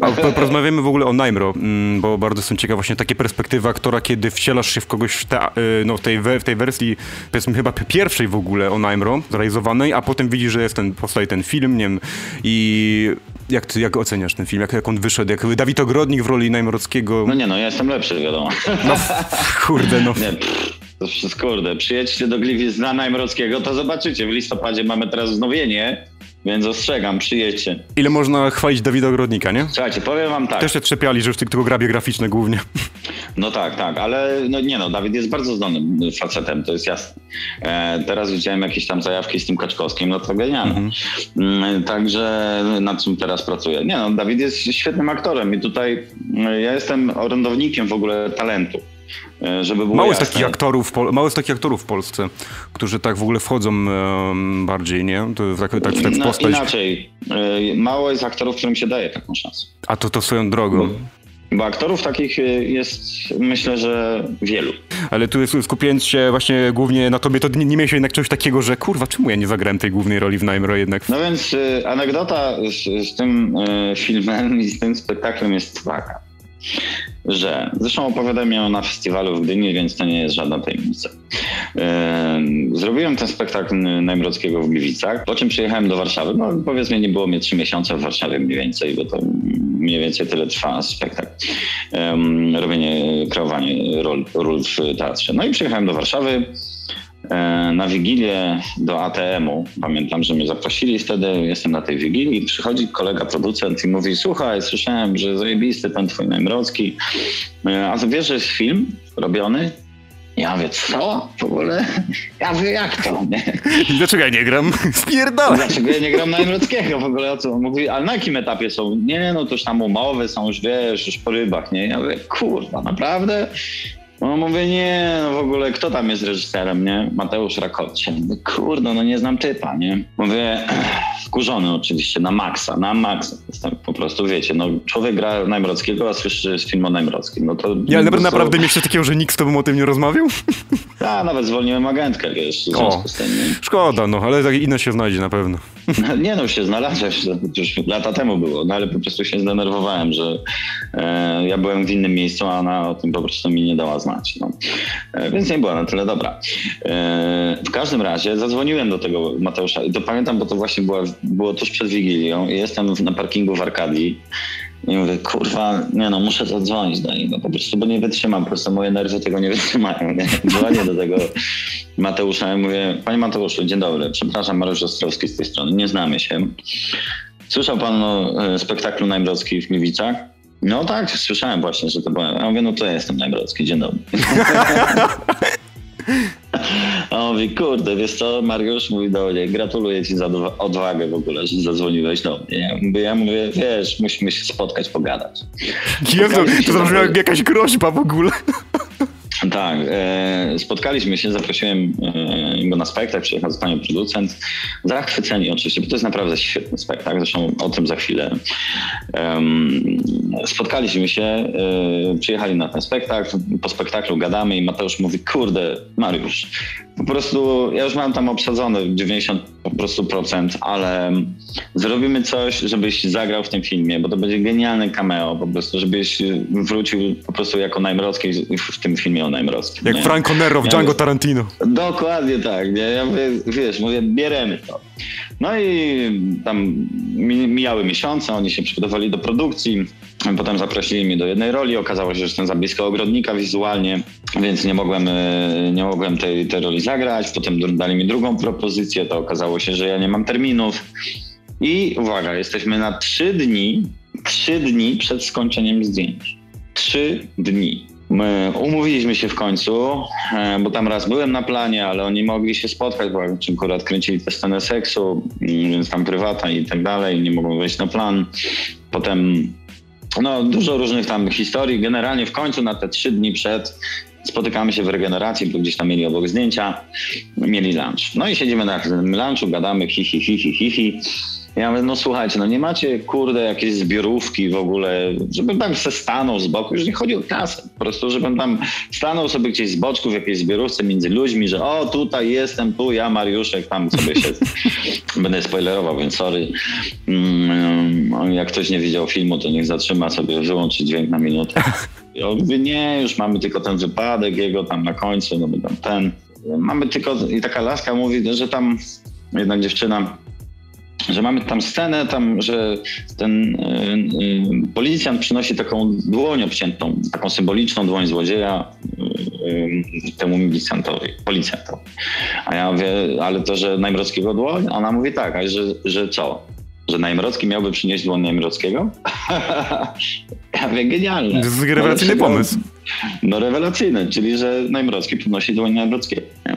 B: A po- porozmawiamy w ogóle o Najmro, mm, bo bardzo jestem ciekaw właśnie takiej perspektywy aktora, kiedy wcielasz się w kogoś w, te, y, no, w, tej, w tej wersji, powiedzmy chyba pierwszej w ogóle o Najmro, zrealizowanej, a potem widzisz, że jest ten, powstaje ten film, nie wiem, i jak, ty, jak oceniasz ten film, jak, jak on wyszedł, jak Dawid Ogrodnik w roli Najmrockiego,
C: No nie no, ja jestem lepszy, wiadomo.
B: no kurde, no.
C: Nie, pff, to wszystko, kurde, przyjedźcie do Gliwic na Najmrockiego, to zobaczycie. W listopadzie mamy teraz wznowienie, więc ostrzegam, przyjedźcie.
B: Ile można chwalić Dawida Ogrodnika, nie?
C: Słuchajcie, powiem wam tak.
B: Też się trzepiali, że już tylko grabie graficzne głównie.
C: No tak, tak, ale no nie no, Dawid jest bardzo zdolnym facetem, to jest jasne. E, teraz widziałem jakieś tam zajawki z tym Kaczkowskim, no to genialne. Mm, Także nad czym teraz pracuję. Nie no, Dawid jest świetnym aktorem i tutaj e, ja jestem orędownikiem w ogóle talentu. E, Żeby było
B: Mało jest, takich aktorów, mało jest takich aktorów w Polsce, którzy tak w ogóle wchodzą bardziej, nie? W tak, tak, tak w
C: No,
B: postać.
C: inaczej, e, mało jest aktorów, którym się daje taką szansę.
B: A to to swoją drogą.
C: Bo aktorów takich e, jest, myślę, że wielu.
B: Ale tu jest, skupiając się właśnie głównie na tobie, to nie, nie miałeś jednak czegoś takiego, że kurwa, czemu ja nie zagrałem tej głównej roli w Najmro jednak?
C: No więc y, anegdota z, z tym y, filmem i z tym spektaklem jest taka, że zresztą opowiadałem ją na festiwalu w Gdyni, więc to nie jest żadna tajemnica. Y, zrobiłem ten spektakl Najmrockiego w Gliwicach, po czym przyjechałem do Warszawy. No powiedzmy nie było mnie trzy miesiące w Warszawie mniej więcej, bo to mniej więcej tyle trwa spektakl. Em, robienie, kreowanie ról, ról w teatrze. No i przyjechałem do Warszawy. E, na Wigilię do ATM-u. Pamiętam, że mnie zaprosili wtedy, jestem na tej Wigilii, przychodzi kolega producent i mówi, słuchaj, słyszałem, że zajebisty ten twój Najmrocki, E, a wiesz, że jest film robiony? Ja mówię, co? W ogóle? Ja mówię, jak to? Nie?
B: Dlaczego ja nie gram? Spierdalaj!
C: Dlaczego ja nie gram Najmrockiego w ogóle? O co? on Mówi, ale na jakim etapie są? Nie, no to już tam umowy są już, wiesz, już po rybach, nie? Ja mówię, kurwa, naprawdę? No mówię, nie, no w ogóle kto tam jest reżyserem, nie? Mateusz Rakowcie. Mówię, Kurde, no nie znam typa, nie? Mówię, wkurzony oczywiście, na maksa, na maksa. Jestem po prostu, wiecie, no człowiek gra Najmrockiego, a słyszy, że jest film o Najmrockim. No to
B: Ja ale
C: prostu-
B: naprawdę coś takiego, że nikt z tobą o tym nie rozmawiał?
C: Ja nawet zwolniłem agentkę, wiesz, w związku
B: O.
C: z tym, nie?
B: Szkoda, no, ale tak inne się znajdzie na pewno.
C: Nie no, się znalazłem, już lata temu było, no ale po prostu się zdenerwowałem, że e, ja byłem w innym miejscu, a ona o tym po prostu mi nie dała znać. No. E, więc nie była na tyle dobra. E, w każdym razie zadzwoniłem do tego Mateusza i to pamiętam, bo to właśnie była, było tuż przed Wigilią i jestem na parkingu w Arkadii i mówię, kurwa, nie no, muszę zadzwonić do niego po prostu, bo nie wytrzymam, po prostu moje nerwy tego nie wytrzymają. Nie? Dzwonię do tego Mateusza i mówię, panie Mateuszu, dzień dobry, przepraszam, Mariusz Ostrowski z tej strony, nie znamy się. Słyszał pan o e, spektaklu Najmrocki w Gliwicach? No tak, słyszałem właśnie, że to było. Ja mówię, no to ja jestem Najmrocki, dzień dobry. A on mówi, kurde, wiesz co, Mariusz mówi do mnie, gratuluję ci za odwa- odwagę w ogóle, że zadzwoniłeś do mnie. Ja mówię, ja mówię, wiesz, musimy się spotkać, pogadać.
B: Jezu, to zabrzmiało jak jakaś groźba w ogóle.
C: Tak, e, spotkaliśmy się, zaprosiłem e, go na spektakl, przyjechał z panią producent. Zachwyceni oczywiście, bo to jest naprawdę świetny spektakl, zresztą o tym za chwilę. Spotkaliśmy się, e, przyjechali na ten spektakl, po spektaklu gadamy i Mateusz mówi, kurde, Mariusz, po prostu ja już mam tam obsadzone 90 po prostu procent, ale zrobimy coś, żebyś zagrał w tym filmie, bo to będzie genialny cameo, po prostu, żebyś wrócił po prostu jako Najmrocki w tym filmie o Najmrockim.
B: Jak
C: nie?
B: Franco Nero w
C: Ja
B: Django Tarantino.
C: Dokładnie tak, nie? Ja mówię, wiesz, mówię, bieremy to. No i tam mi- mijały miesiące, oni się przygotowali do produkcji, potem zaprosili mnie do jednej roli, okazało się, że jestem za blisko ogrodnika wizualnie, więc nie mogłem, e, nie mogłem tej, tej roli zagrać, potem dali mi drugą propozycję, to okazało się, że ja nie mam terminów i uwaga, jesteśmy na trzy dni, trzy dni przed skończeniem zdjęć. Trzy dni. My umówiliśmy się w końcu, e, bo tam raz byłem na planie, ale oni mogli się spotkać, bo akurat kręcili tę scenę seksu, mm, więc tam prywata i tak dalej, nie mogłem wejść na plan. Potem no, dużo różnych tam historii. Generalnie w końcu na te trzy dni przed spotykamy się w regeneracji, bo gdzieś tam mieli obok zdjęcia, mieli lunch. No i siedzimy na tym lunchu, gadamy hi, hi, hi, hi, hi, hi. Ja mówię, no słuchajcie, no nie macie, kurde, jakieś zbiorówki w ogóle, żebym tam se stanął z boku, już nie chodzi o kasę, po prostu, żebym tam stanął sobie gdzieś z boczku w jakiejś zbiorówce między ludźmi, że o, tutaj jestem, tu ja, Mariuszek, tam sobie się... Będę spoilerował, więc sorry. Mm, jak ktoś nie widział filmu, to niech zatrzyma sobie, wyłączy dźwięk na minutę. Ja mówię, nie, już mamy tylko ten wypadek jego tam na końcu, no bo tam ten. Mamy tylko, i taka laska mówi, że tam jednak dziewczyna że mamy tam scenę, tam, że ten y, y, policjant przynosi taką dłoń obciętą, taką symboliczną dłoń złodzieja y, temu milicjantowi, policjantowi. A ja mówię, ale to, że Najmrockiego dłoń? Ona mówi tak, a że, że co? Że Najmrocki miałby przynieść dłoń Najmrockiego? ja mówię, genialne.
B: To jest rewelacyjny no, pomysł.
C: No rewelacyjny, czyli że Najmrocki przynosi dłoń Najmrockiego. Nie?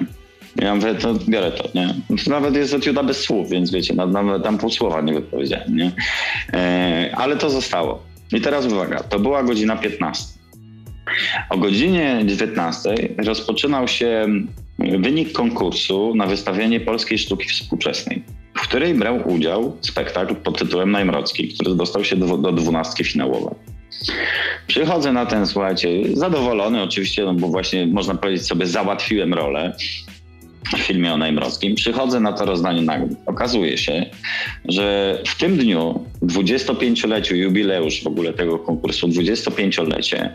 C: Ja mówię, to biorę to, nie? To nawet jest etiuda bez słów, więc wiecie, nawet tam pół słowa nie wypowiedziałem, nie? E, ale to zostało. I teraz uwaga, to była godzina 15. O godzinie 19 rozpoczynał się wynik konkursu na wystawienie polskiej sztuki współczesnej, w której brał udział spektakl pod tytułem Najmrocki, który dostał się do, do dwunastki finałowej. Przychodzę na ten, słuchajcie, zadowolony oczywiście, no bo właśnie można powiedzieć sobie załatwiłem rolę w filmie o Najmrockim, przychodzę na to rozdanie nagród. Okazuje się, że w tym dniu, 25-leciu, jubileusz w ogóle tego konkursu, 25-lecie,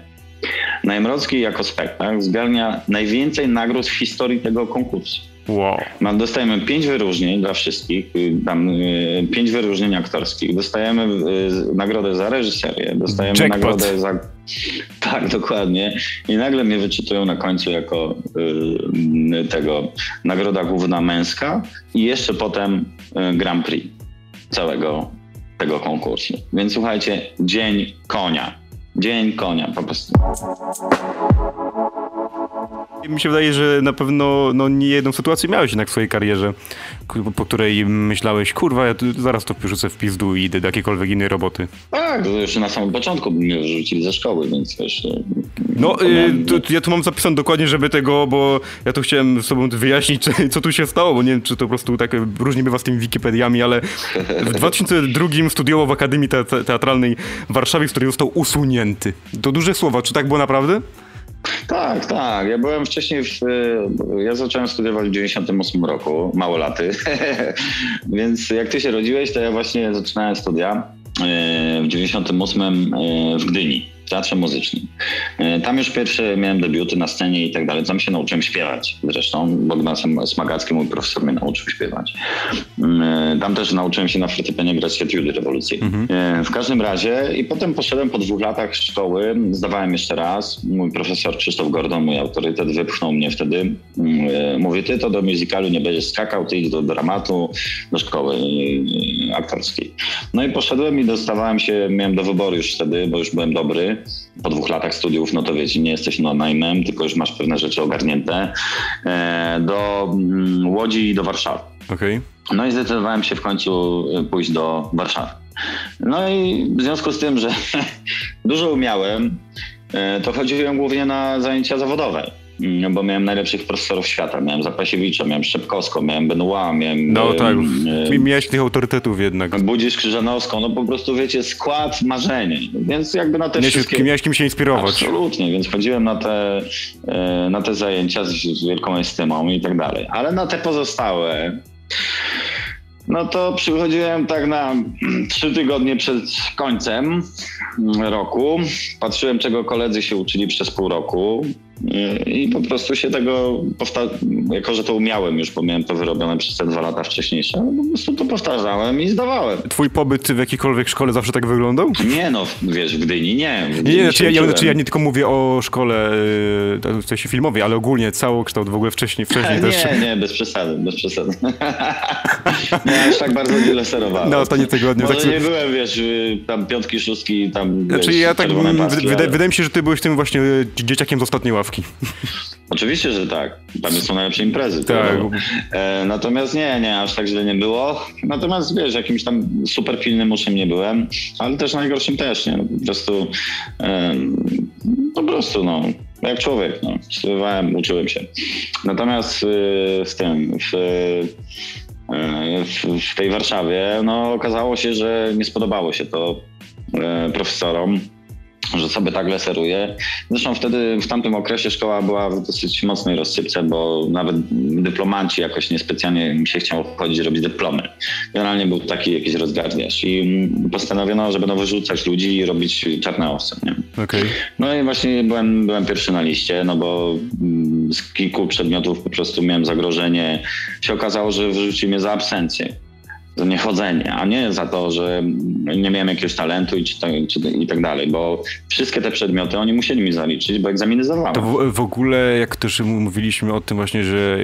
C: Najmrocki jako spektakl zgarnia najwięcej nagród w historii tego konkursu.
B: Wow.
C: Dostajemy pięć wyróżnień dla wszystkich, y, tam y, pięć wyróżnień aktorskich. Dostajemy y, nagrodę za reżyserię, dostajemy
B: Jackpot.
C: nagrodę za. Tak, dokładnie. I nagle mnie wyczytują na końcu jako tego nagroda główna męska i jeszcze potem Grand Prix całego tego konkursu. Więc słuchajcie, dzień konia. Dzień konia po prostu.
B: Mi się wydaje, że na pewno no, nie jedną sytuację miałeś jednak w swojej karierze, po której myślałeś, kurwa, ja zaraz to wyrzucę w pizdu i idę do jakiejkolwiek innej roboty.
C: Tak, jeszcze na samym początku mnie wyrzucili ze szkoły, więc wiesz... E,
B: no, y, to, ja tu mam zapisane dokładnie, żeby tego, bo ja tu chciałem sobą wyjaśnić, co tu się stało, bo nie wiem, czy to po prostu tak różnie bywa z tymi Wikipediami, ale w 2002 studiował w Akademii Teatralnej w Warszawie, z której został usunięty. To duże słowa, czy tak było naprawdę?
C: Tak, tak. Ja byłem wcześniej, w, ja zacząłem studiować w 98 roku, mało laty, więc jak ty się rodziłeś, to ja właśnie zaczynałem studia e, w 98 e, w Gdyni teatrze muzycznym. E, tam już pierwsze miałem debiuty na scenie i tak dalej. Tam się nauczyłem śpiewać zresztą. Bogdan Smagacki, mój profesor, mnie nauczył śpiewać. E, tam też nauczyłem się na fortepianie grać etiudy rewolucyjne. Mhm. E, w każdym razie i potem poszedłem po dwóch latach szkoły, zdawałem jeszcze raz. Mój profesor Krzysztof Gordon, mój autorytet, wypchnął mnie wtedy. Mówi, ty to do musicalu nie będziesz skakał, ty idź do dramatu, do szkoły aktorskiej. No i poszedłem i dostawałem się, miałem do wyboru już wtedy, bo już byłem dobry po dwóch latach studiów, no to wiecie, nie jesteś no najmem, tylko już masz pewne rzeczy ogarnięte, e, do mm, Łodzi i do Warszawy.
B: Okay.
C: No i zdecydowałem się w końcu e, pójść do Warszawy. No i w związku z tym, że dużo umiałem, e, to chodziłem głównie na zajęcia zawodowe. No bo miałem najlepszych profesorów świata. Miałem Zapasiewicza, miałem Szczepkowską, miałem Benoit, miałem...
B: No tak, e, miałeś tych autorytetów jednak.
C: Budzisz Krzyżanowską, no po prostu wiecie, skład marzeń. Więc jakby na te miałeś, wszystkie...
B: Miałeś kim się inspirować.
C: Absolutnie, więc chodziłem na te, e, na te zajęcia z, z wielką estymą i tak dalej. Ale na te pozostałe no to przychodziłem tak na trzy tygodnie przed końcem roku. Patrzyłem, czego koledzy się uczyli przez pół roku. I po prostu się tego, jako że to umiałem już, bo miałem to wyrobione przez te dwa lata wcześniejsze, po prostu to powtarzałem i zdawałem.
B: Twój pobyt w jakiejkolwiek szkole zawsze tak wyglądał?
C: Nie no, wiesz, w Gdyni nie. W
B: Gdyni nie, znaczy ja, ja, znaczy ja nie tylko mówię o szkole yy, w sensie filmowej, ale ogólnie całokształt w ogóle wcześniej, wcześniej
C: nie,
B: też.
C: Nie, nie, bez przesady, bez przesady. nie, aż tak bardzo wiele serowałem.
B: Na ostatnie tygodnie.
C: Może tak nie byłem, wiesz, y, tam piątki, szóstki, tam
B: Znaczy
C: wiesz,
B: ja tak, wydaje, wydaje mi się, że ty byłeś tym właśnie dzieciakiem z ostatniej ławki.
C: Oczywiście, że tak. Tam są najlepsze imprezy.
B: Tak.
C: E, natomiast nie, nie, aż tak źle nie było. Natomiast wiesz, jakimś tam super pilnym uczniem nie byłem, ale też najgorszym też, nie? No, po prostu, e, po prostu, no. jak człowiek, no. Studiowałem, uczyłem się. Natomiast y, w tym, w, y, w, tej Warszawie, no okazało się, że nie spodobało się to y, profesorom że sobie tak leseruje. Zresztą wtedy w tamtym okresie szkoła była w dosyć mocnej rozsypce, bo nawet dyplomanci jakoś niespecjalnie mi się chciało wchodzić robić dyplomy. Generalnie był taki jakiś rozgardiasz i postanowiono, że będą wyrzucać ludzi i robić czarne owce. Nie?
B: Okay.
C: No i właśnie byłem, byłem pierwszy na liście, no bo mm, z kilku przedmiotów po prostu miałem zagrożenie. Się okazało, że wyrzucili mnie za absencję za niechodzenie, a nie za to, że nie miałem jakiegoś talentu i, czy, czy, i tak dalej, bo wszystkie te przedmioty oni musieli mi zaliczyć, bo egzaminy zdawałem.
B: To w, w, ogóle, jak też mówiliśmy o tym właśnie, że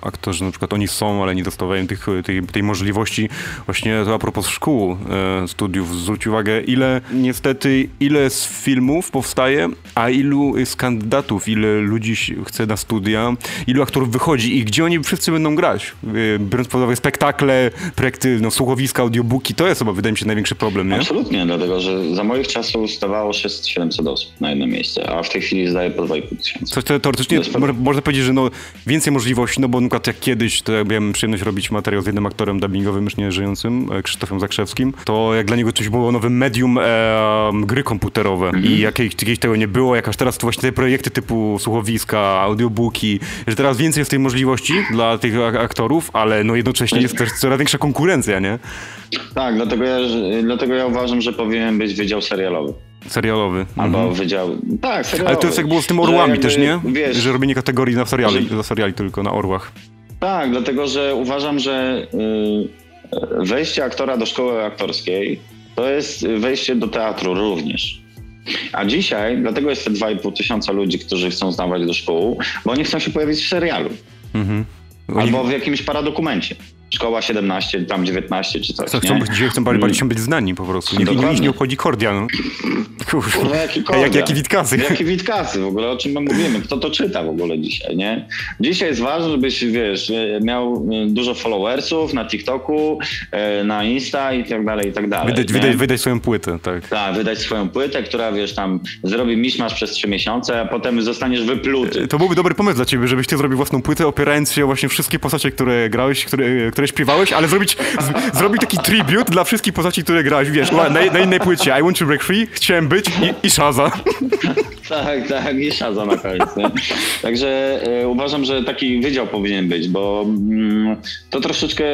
B: e, aktorzy na przykład oni są, ale nie dostawają tych, tej, tej możliwości, właśnie to a propos szkół, e, studiów, zwróć uwagę, ile niestety, ile z filmów powstaje, a ilu z kandydatów, ile ludzi chce na studia, ilu aktorów wychodzi i gdzie oni wszyscy będą grać, e, biorąc pod uwagę spektakle, pre projekty, no, słuchowiska, audiobooki, to jest chyba, wydaje mi się, największy problem, nie?
C: Absolutnie, dlatego że za moich czasów stawało 600-700 osób na jedno miejsce, a w tej chwili zdaje po 2,5 tysiąca.
B: Coś teoretycznie można powiedzieć, że no, więcej możliwości, no bo na przykład jak kiedyś, to jak miałem przyjemność robić materiał z jednym aktorem dubbingowym, już nie żyjącym, e, Krzysztofem Zakrzewskim, to jak dla niego coś było nowym medium e, gry komputerowe mm -hmm. i jakieś, kiedyś tego nie było, jak aż teraz to właśnie te projekty typu słuchowiska, audiobooki, że teraz więcej jest tej możliwości dla tych aktorów, ale no jednocześnie jest też coraz większa konkurencja konkurencja, nie?
C: Tak, dlatego ja, dlatego ja uważam, że powinien być wydział serialowy.
B: Serialowy.
C: Albo mhm. wydział. Tak, serialowy.
B: Ale to jest jak było z tym orłami jakby, też, nie? Wiesz, że robienie kategorii na seriali, że... seriali tylko, na orłach.
C: Tak, dlatego że uważam, że y, wejście aktora do szkoły aktorskiej to jest wejście do teatru również. A dzisiaj, dlatego jest te 2,5 tysiąca ludzi, którzy chcą zdawać do szkół, bo oni chcą się pojawić w serialu. Mhm. Albo w jakimś paradokumencie szkoła 17, tam 19 czy coś.
B: Co, chcą, nie? Dzisiaj chcą bardziej się być znani po prostu. Nie, nikt nie obchodzi kordia. No.
C: Kurwa, jaki kordia?
B: Jak, jaki witkazy.
C: Jaki witkazy w ogóle, o czym my mówimy? Kto to czyta w ogóle dzisiaj, nie? Dzisiaj jest ważne, żebyś, wiesz, miał e, dużo followersów na TikToku, e, na Insta i tak dalej, i tak dalej.
B: Wydać, wydać, wydać swoją płytę, tak.
C: Tak, wydać swoją płytę, która, wiesz, tam zrobi miszmasz przez trzy miesiące, a potem zostaniesz wypluty.
B: To byłby dobry pomysł dla ciebie, żebyś ty zrobił własną płytę, opierając się o właśnie wszystkie postacie, które grałeś, które, które śpiewałeś, ale zrobić, z, zrobić taki tribute dla wszystkich postaci, które grałeś, wiesz, na, na innej płycie. I want to break free, chciałem być i, i Shaza.
C: Tak, tak, i Shaza na końcu. Także e, uważam, że taki wydział powinien być, bo mm, to troszeczkę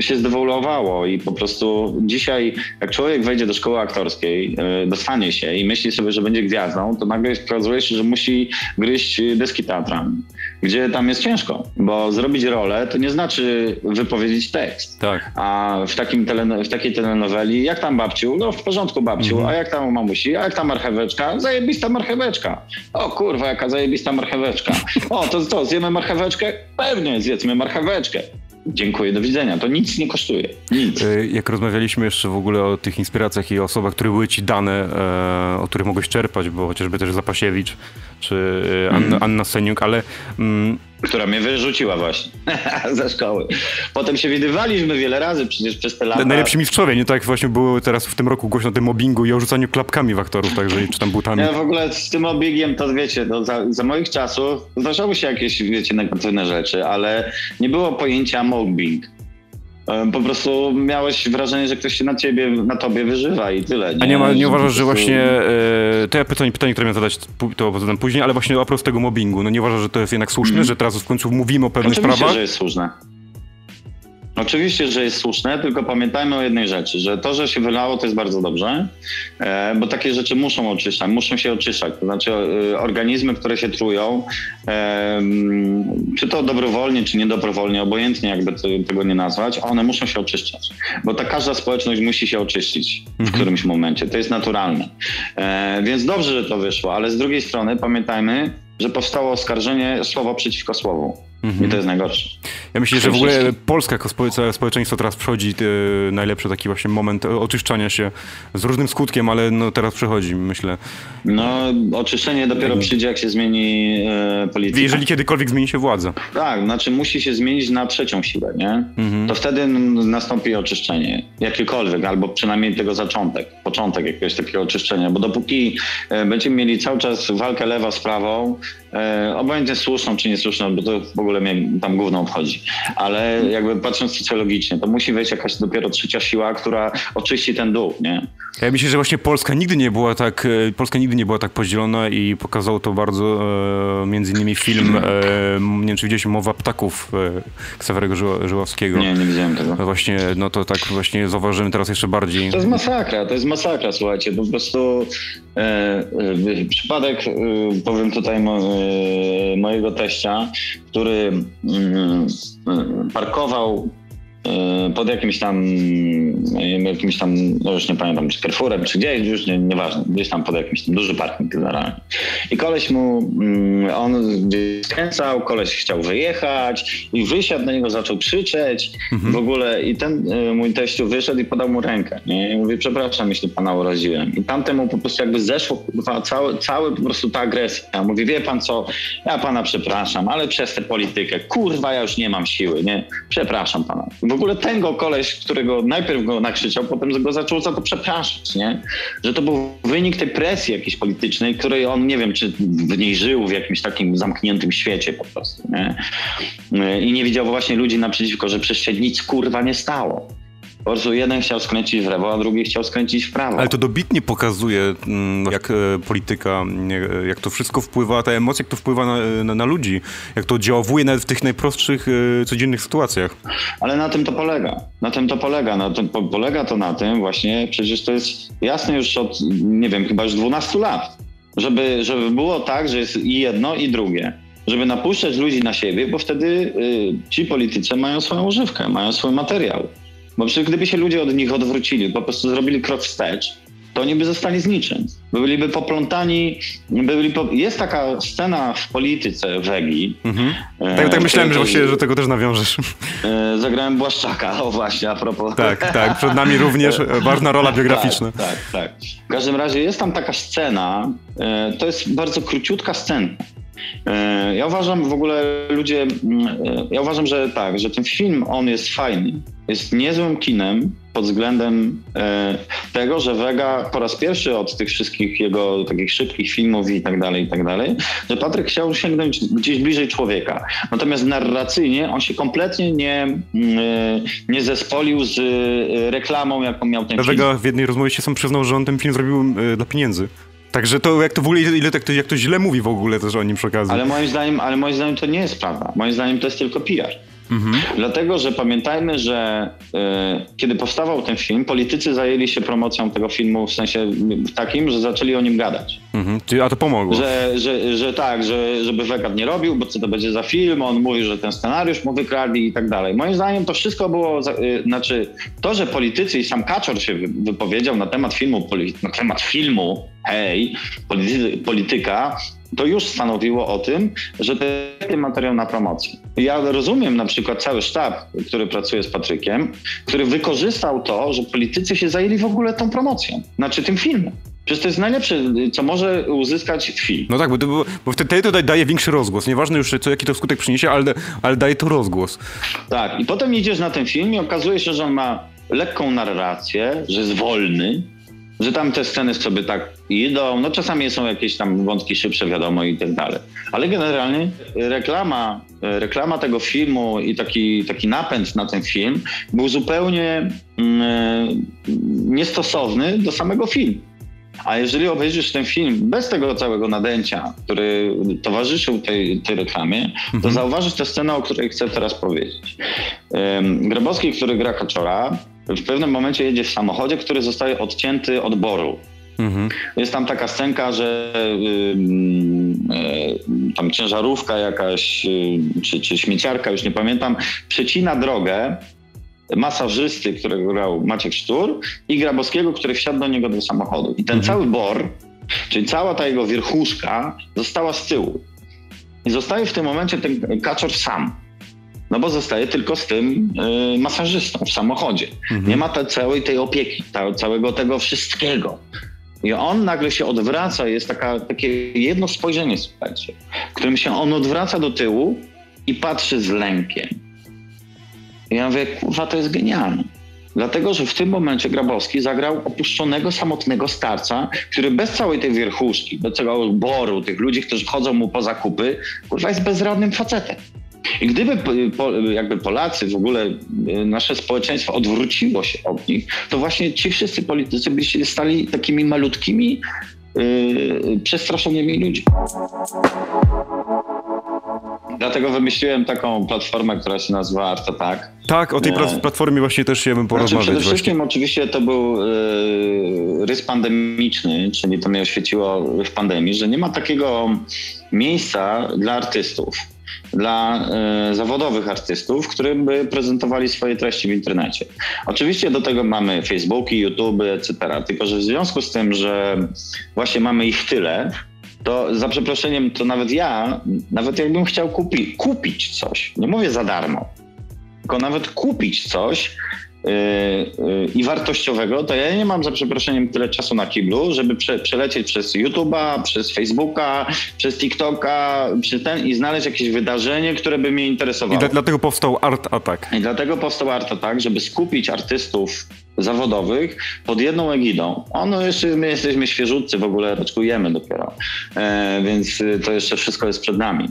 C: się zdewoluowało i po prostu dzisiaj, jak człowiek wejdzie do szkoły aktorskiej, e, dostanie się i myśli sobie, że będzie gwiazdą, to nagle okazuje się, że musi gryźć deski teatralne, gdzie tam jest ciężko, bo zrobić rolę to nie znaczy wypowiedzieć tekst.
B: Tak.
C: A w, takim tele, w takiej telenoweli, jak tam babciu? No w porządku babciu, mhm. a jak tam mamusi? A jak ta marcheweczka? Zajebista marcheweczka. O kurwa, jaka zajebista marcheweczka. O, to co, zjemy marcheweczkę? Pewnie, zjedzmy marcheweczkę. Dziękuję, do widzenia. To nic nie kosztuje. Nic.
B: E, jak rozmawialiśmy jeszcze w ogóle o tych inspiracjach i osobach, które były ci dane, e, o których mogłeś czerpać, bo chociażby też Zapasiewicz czy e, Anna, mm. Anna Seniuk, ale mm,
C: która mnie wyrzuciła właśnie ze szkoły. Potem się widywaliśmy wiele razy przecież przez te lata.
B: Najlepsi mistrzowie, nie tak właśnie było teraz w tym roku głośno o tym mobbingu i o rzucaniu klapkami w aktorów, także czy tam butami.
C: Ja w ogóle z tym mobbingiem to wiecie, no, za, za, moich czasów zdarzały się jakieś, wiecie, negatywne rzeczy, ale nie było pojęcia mobbing po prostu miałeś wrażenie, że ktoś się na ciebie, na tobie wyżywa i tyle.
B: Nie? A nie, ma, nie uważasz, że właśnie, e, to ja pytanie, pytanie, które miałem zadać, to zadam później, ale właśnie a propos tego mobbingu, no nie uważasz, że to jest jednak słuszne, mm. że teraz w końcu mówimy o pewnych
C: Oczywiście,
B: sprawach?
C: że jest słuszne. Oczywiście, że jest słuszne, tylko pamiętajmy o jednej rzeczy, że to, że się wylało, to jest bardzo dobrze, e, bo takie rzeczy muszą oczyszczać, muszą się oczyszczać. To znaczy e, organizmy, które się trują, e, czy to dobrowolnie, czy niedobrowolnie, obojętnie jakby tego nie nazwać, one muszą się oczyszczać, bo ta każda społeczność musi się oczyścić w mhm. którymś momencie. To jest naturalne. Więc dobrze, że to wyszło, ale z drugiej strony pamiętajmy, że powstało oskarżenie słowo przeciwko słowu. Mhm. I to jest najgorsze.
B: Ja myślę, że w ogóle Polska jako społeczeństwo teraz przechodzi e, najlepszy taki właśnie moment oczyszczania się z różnym skutkiem, ale no teraz przechodzi, myślę.
C: No, oczyszczenie dopiero przyjdzie, jak się zmieni e, polityka.
B: Jeżeli kiedykolwiek zmieni się władza.
C: Tak, znaczy musi się zmienić na trzecią siłę, nie? Mhm. To wtedy nastąpi oczyszczenie, jakiekolwiek, albo przynajmniej tego zaczątek, początek jakiegoś takiego oczyszczenia, bo dopóki e, będziemy mieli cały czas walkę lewa z prawą, e, obojętnie słuszną czy niesłuszną, bo to w ogóle mnie tam główną obchodzi, ale jakby patrząc socjologicznie, to musi wejść jakaś dopiero trzecia siła, która oczyści ten dół, nie?
B: Ja myślę, że właśnie Polska nigdy nie była tak, e, Polska nigdy nie była tak podzielona i pokazał to bardzo e, między innymi film, e, nie wiem czy widzieliście, Mowa Ptaków e, Ksawerego Żyłowskiego.
C: Nie, nie widziałem tego.
B: Właśnie, no to tak właśnie zauważymy teraz jeszcze bardziej.
C: To jest masakra, to jest masakra, słuchajcie, po prostu e, e, przypadek, powiem tutaj mojego teścia, który mm, parkował E, pod jakimś tam, jakimś tam, no już nie pamiętam, czy Carrefourem, czy gdzieś, już nie, nieważne, gdzieś tam pod jakimś tam duży parking generalnie. I koleś mu, mm, on gdzieś skręcał, koleś chciał wyjechać i wysiadł na niego, zaczął krzyczeć mhm. w ogóle i ten e, mój teściu wyszedł i podał mu rękę, nie? I mówi, przepraszam, jeśli pana uraziłem. I tamtemu po prostu jakby zeszło cały, cały po prostu ta agresja. Mówi, wie pan co, ja pana przepraszam, ale przez tę politykę, kurwa, ja już nie mam siły, nie? Przepraszam pana w ogóle ten go koleś, którego najpierw go nakrzyczał, potem go zaczął za to przepraszać, nie? Że to był wynik tej presji jakiejś politycznej, której on, nie wiem, czy w niej żył w jakimś takim zamkniętym świecie po prostu, nie? I nie widział właśnie ludzi naprzeciwko, że przecież się nic kurwa nie stało. Po prostu jeden chciał skręcić w lewo, a drugi chciał skręcić w prawo.
B: Ale to dobitnie pokazuje, mm, jak e, polityka, jak to wszystko wpływa, ta emocja, jak to wpływa na, na, na ludzi, jak to działuje nawet w tych najprostszych, e, codziennych sytuacjach.
C: Ale na tym to polega. Na tym to polega. Na tym, polega to na tym właśnie, przecież to jest jasne już od, nie wiem, chyba już 12 lat, żeby, żeby było tak, że jest i jedno, i drugie żeby napuszczać ludzi na siebie, bo wtedy y, ci politycy mają swoją używkę, mają swój materiał. Bo przecież gdyby się ludzie od nich odwrócili, po prostu zrobili krok wstecz, to oni by zostali z niczym. Byliby poplątani, byli po... jest taka scena w polityce Wegi. Mhm.
B: E, tak, tak myślałem, że właśnie, że tego też nawiążesz.
C: E, zagrałem Błaszczaka, o właśnie, a propos.
B: Tak, tak, przed nami również ważna rola biograficzna.
C: tak, tak, tak. W każdym razie jest tam taka scena, e, to jest bardzo króciutka scena. E, ja uważam w ogóle ludzie, mm, e, ja uważam, że tak, że ten film on jest fajny, jest niezłym kinem pod względem e, tego, że Vega po raz pierwszy od tych wszystkich jego takich szybkich filmów i tak dalej, i tak dalej, że Patryk chciał sięgnąć gdzieś bliżej człowieka. Natomiast narracyjnie on się kompletnie nie, mm, nie zespolił z reklamą, jaką miał ten
B: Vega film. Vega w jednej rozmowie się sam przyznał, że on ten film zrobił dla pieniędzy. Także to jak to w ogóle, ile tak to, jak to źle mówi w ogóle też o nim przy okazji.
C: Ale moim zdaniem, ale moim zdaniem to nie jest prawda. Moim zdaniem to jest tylko PR. Mhm. Dlatego, że pamiętajmy, że y, kiedy powstawał ten film, politycy zajęli się promocją tego filmu w sensie takim, że zaczęli o nim gadać.
B: Mhm. A to pomogło.
C: Że, że, że tak, że, żeby Wegat nie robił, bo co to będzie za film, on mówi, że ten scenariusz mu wykradli i tak dalej. Moim zdaniem to wszystko było, y, znaczy to, że politycy i sam Kaczor się wypowiedział na temat filmu, na temat filmu, hej, polityka, to już stanowiło o tym, że jest materiał na promocję. Ja rozumiem na przykład cały sztab, który pracuje z Patrykiem, który wykorzystał to, że politycy się zajęli w ogóle tą promocją, znaczy tym filmem. Przecież to jest najlepsze, co może uzyskać film.
B: No tak, bo, to, bo wtedy to daje większy rozgłos. Nieważne już, co, jaki to skutek przyniesie, ale, ale daje to rozgłos.
C: Tak, i potem idziesz na ten film i okazuje się, że on ma lekką narrację, że jest wolny, że tam te sceny sobie tak idą, no czasami są jakieś tam wątki szybsze, wiadomo i tak dalej. Ale generalnie reklama, reklama tego filmu i taki, taki napęd na ten film był zupełnie mm, niestosowny do samego filmu. A jeżeli obejrzysz ten film bez tego całego nadęcia, który towarzyszył tej, tej reklamie, to mhm. zauważysz tę scenę, o której chcę teraz powiedzieć. Grabowski, który gra Kaczora, w pewnym momencie jedzie w samochodzie, który zostaje odcięty od boru. Mhm. Jest tam taka scenka, że y, tam ciężarówka jakaś, y, czy, czy śmieciarka, już nie pamiętam, przecina drogę masażysty, którego grał Maciek Sztur i Grabowskiego, który wsiadł do niego do samochodu. I ten mhm. cały bor, czyli cała ta jego wierchuszka została z tyłu. I zostaje w tym momencie ten kaczor sam. No bo zostaje tylko z tym y, masażystą w samochodzie. Mhm. Nie ma ta całej tej opieki, ta, całego tego wszystkiego. I on nagle się odwraca, jest taka, takie jedno spojrzenie, słuchajcie, którym się on odwraca do tyłu i patrzy z lękiem. I ja mówię, kurwa, to jest genialne. Dlatego, że w tym momencie Grabowski zagrał opuszczonego, samotnego starca, który bez całej tej wierchuszki, bez całego boru tych ludzi, którzy wchodzą mu po zakupy, kurwa jest bezradnym facetem. I gdyby jakby Polacy, w ogóle y, nasze społeczeństwo odwróciło się od nich, to właśnie ci wszyscy politycy by się stali takimi malutkimi, yy, przestraszonymi ludźmi. Dlatego wymyśliłem taką platformę, która się nazywa Art Attack.
B: Tak, o tej e, platformie właśnie też chciałbym porozmawiać.
C: Znaczy przede wszystkim oczywiście to był yy, rys pandemiczny, czyli to mnie oświeciło w pandemii, że nie ma takiego miejsca dla artystów dla y, zawodowych artystów, którym by prezentowali swoje treści w internecie. Oczywiście do tego mamy Facebooki, YouTube, etc. Tylko, że w związku z tym, że właśnie mamy ich tyle, to za przeproszeniem, to nawet ja, nawet jakbym chciał kupi, kupić coś, nie mówię za darmo, tylko nawet kupić coś, i wartościowego, to ja nie mam za przeproszeniem tyle czasu na kiblu, żeby prze, przelecieć przez YouTube'a, przez Facebooka, przez TikToka, przez ten i znaleźć jakieś wydarzenie, które by mnie interesowało.
B: I dlatego powstał Art Attack.
C: I dlatego powstał Art Attack, żeby skupić artystów zawodowych pod jedną egidą. Ono jeszcze, my jesteśmy świeżutcy, w ogóle raczkujemy dopiero, e, więc y, to jeszcze wszystko jest przed nami.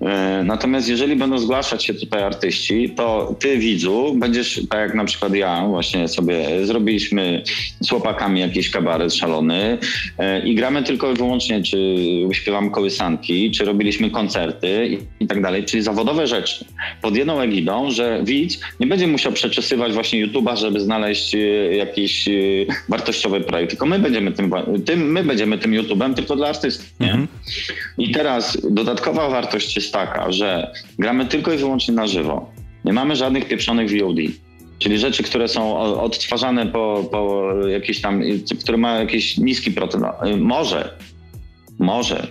C: E, natomiast jeżeli będą zgłaszać się tutaj artyści, to ty widzu będziesz, tak jak na przykład ja właśnie sobie zrobiliśmy z chłopakami jakiś kabaret szalony e, i gramy tylko i wyłącznie, czy śpiewamy kołysanki, czy robiliśmy koncerty i, i tak dalej, czyli zawodowe rzeczy pod jedną egidą, że widz nie będzie musiał przeczesywać właśnie YouTube'a, żeby znaleźć jakiś y, wartościowy projekt, tylko my będziemy tym, tym, my będziemy tym YouTube'em tylko dla artystów. Mhm. I teraz dodatkowa wartość jest taka, że gramy tylko i wyłącznie na żywo. Nie mamy żadnych pieprzonych VOD. Czyli rzeczy, które są odtwarzane po, po jakieś tam, które mają jakiś niski procent. Może, może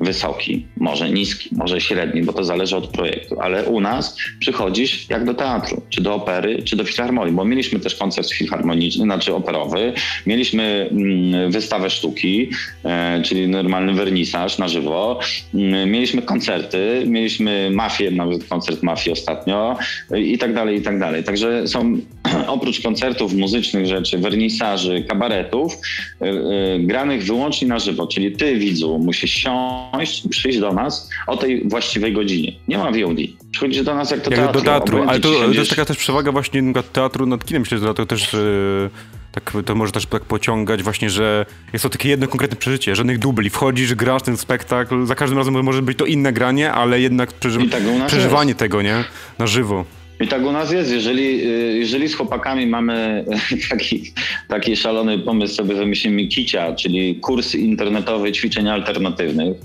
C: wysoki, może niski, może średni, bo to zależy od projektu, ale u nas przychodzisz jak do teatru, czy do opery, czy do filharmonii, bo mieliśmy też koncert filharmoniczny, znaczy operowy, mieliśmy mm, wystawę sztuki, e, czyli normalny wernisaż na żywo, mm, mieliśmy koncerty, mieliśmy mafię, nawet koncert mafii ostatnio i tak dalej, i tak dalej. Także są oprócz koncertów muzycznych rzeczy, wernisaży, kabaretów, e, e, granych wyłącznie na żywo, czyli ty widzu musisz siąść usiąść i przyjść do nas o tej właściwej godzinie. Nie ma VOD. Przychodzisz do nas jak do jak teatru.
B: do teatru, ale to, to, jest taka też przewaga właśnie teatru nad kinem. Myślę, że to też... Yy tak, to może też tak pociągać właśnie, że jest to takie jedno konkretne przeżycie, żadnych dubli. Wchodzisz, grasz ten spektakl, za każdym razem może być to inne granie, ale jednak przeży tak przeżywanie jest. tego, nie? Na żywo.
C: I tak u nas jest. Jeżeli, y, jeżeli z chłopakami mamy taki, taki szalony pomysł, sobie wymyślimy kicia, czyli kurs internetowy ćwiczeń alternatywnych,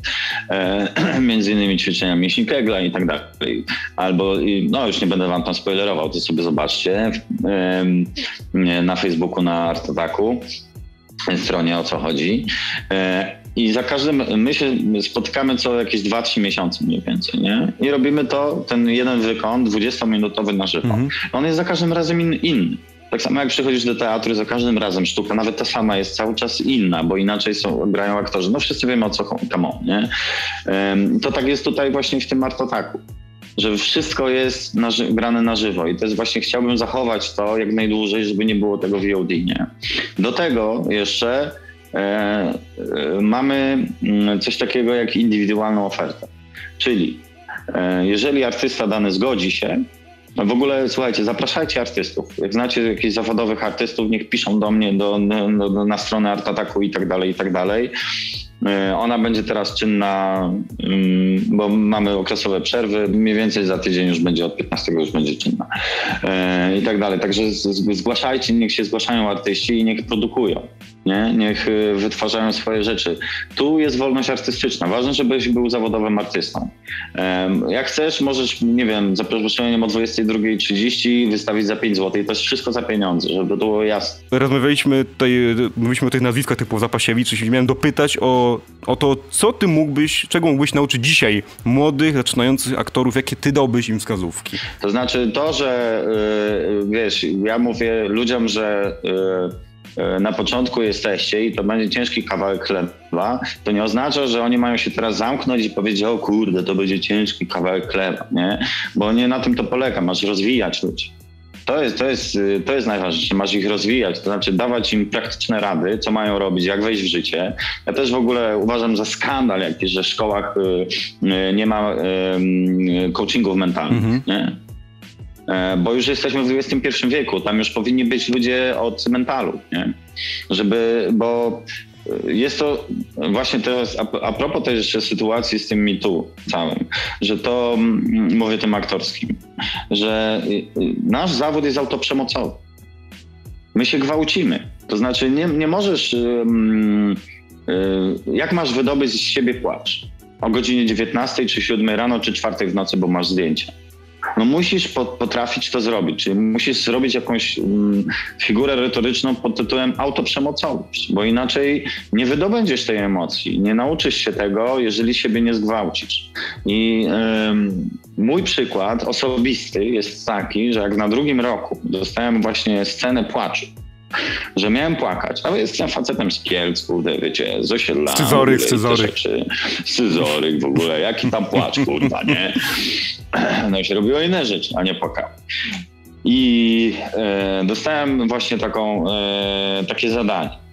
C: e, między innymi ćwiczenia mięśni Kegla i tak dalej. Albo, no już nie będę wam tam spoilerował, to sobie zobaczcie e, na Facebooku, na Art Attacku stronie o co chodzi. E, I za każdym, my się spotykamy co jakieś 2-3 miesiące mniej więcej, nie? I robimy to, ten jeden wykon 20-minutowy na żywo. Mhm. On jest za każdym razem in, inny. Tak samo jak przychodzisz do teatru, za każdym razem sztuka, nawet ta sama jest cały czas inna, bo inaczej są, grają aktorzy. No wszyscy wiemy o co come on, nie? To tak jest tutaj właśnie w tym Artotaku że wszystko jest na, grane na żywo i to jest właśnie, chciałbym zachować to jak najdłużej, żeby nie było tego VOD, nie? Do tego jeszcze mamy mm, coś takiego jak indywidualną ofertę, czyli e, jeżeli artysta dany zgodzi się, no w ogóle słuchajcie, zapraszajcie artystów. Jak znacie jakichś zawodowych artystów, niech piszą do mnie do, do, do na stronę Artataku i tak dalej, i tak dalej. E, ona będzie teraz czynna, bo mamy okresowe przerwy, mniej więcej za tydzień już będzie, od 15 już będzie czynna e, i tak dalej. Także zgłaszajcie, niech się zgłaszają artyści i niech produkują nie? niech y, wytwarzają swoje rzeczy. Tu jest wolność artystyczna. Ważne, żebyś był zawodowym artystą. Jak chcesz, możesz, nie wiem, za przeproszeniem o 22.30 wystawić za 5 zł. To jest wszystko za pieniądze, żeby było jasne.
B: Rozmawialiśmy tutaj, mówiliśmy o tych nazwiskach typu Zapasiewicz i miałem dopytać o, o to, co ty mógłbyś, czego mógłbyś nauczyć dzisiaj młodych, zaczynających aktorów, jakie ty dałbyś im wskazówki?
C: To znaczy to, że yy, wiesz, ja mówię ludziom, że yy, na początku jesteście i to będzie ciężki kawałek chleba, to nie oznacza, że oni mają się teraz zamknąć i powiedzieć, o kurde, to będzie ciężki kawałek chleba, nie? Bo nie na tym to polega, masz rozwijać ludzi. To jest, to, jest, to jest najważniejsze, masz ich rozwijać, to znaczy dawać im praktyczne rady, co mają robić, jak wejść w życie. Ja też w ogóle uważam za skandal jakiś, że w szkołach y, y, nie ma coachingów mentalnych, mhm. nie? E, bo już jesteśmy w XXI wieku, tam już powinni być ludzie od mentalu, nie? Żeby, bo jest to właśnie teraz, a, propos tej jeszcze sytuacji z tym mitu całym, że to mm, mówię tym aktorskim, że y, y, nasz zawód jest autoprzemocowy. My się gwałcimy. To znaczy nie, nie możesz, yy, jak masz wydobyć z siebie płacz? O godzinie 19 czy 7 rano czy 4 w nocy, bo masz zdjęcia no musisz potrafić to zrobić, czyli musisz zrobić jakąś mm, figurę retoryczną pod tytułem autoprzemocowość, bo inaczej nie wydobędziesz tej emocji, nie nauczysz się tego, jeżeli siebie nie zgwałcisz. I mój przykład osobisty jest taki, że jak na drugim roku dostałem właśnie scenę płaczu, że miałem płakać, ale jestem facetem z Kielc, kurde, wiecie, z osiedla.
B: Scyzoryk, scyzoryk.
C: Scyzoryk w ogóle, jaki tam płacz, kurwa, nie? No i się robiło inne rzeczy, a nie płakał. I e, dostałem właśnie taką, e, takie zadanie.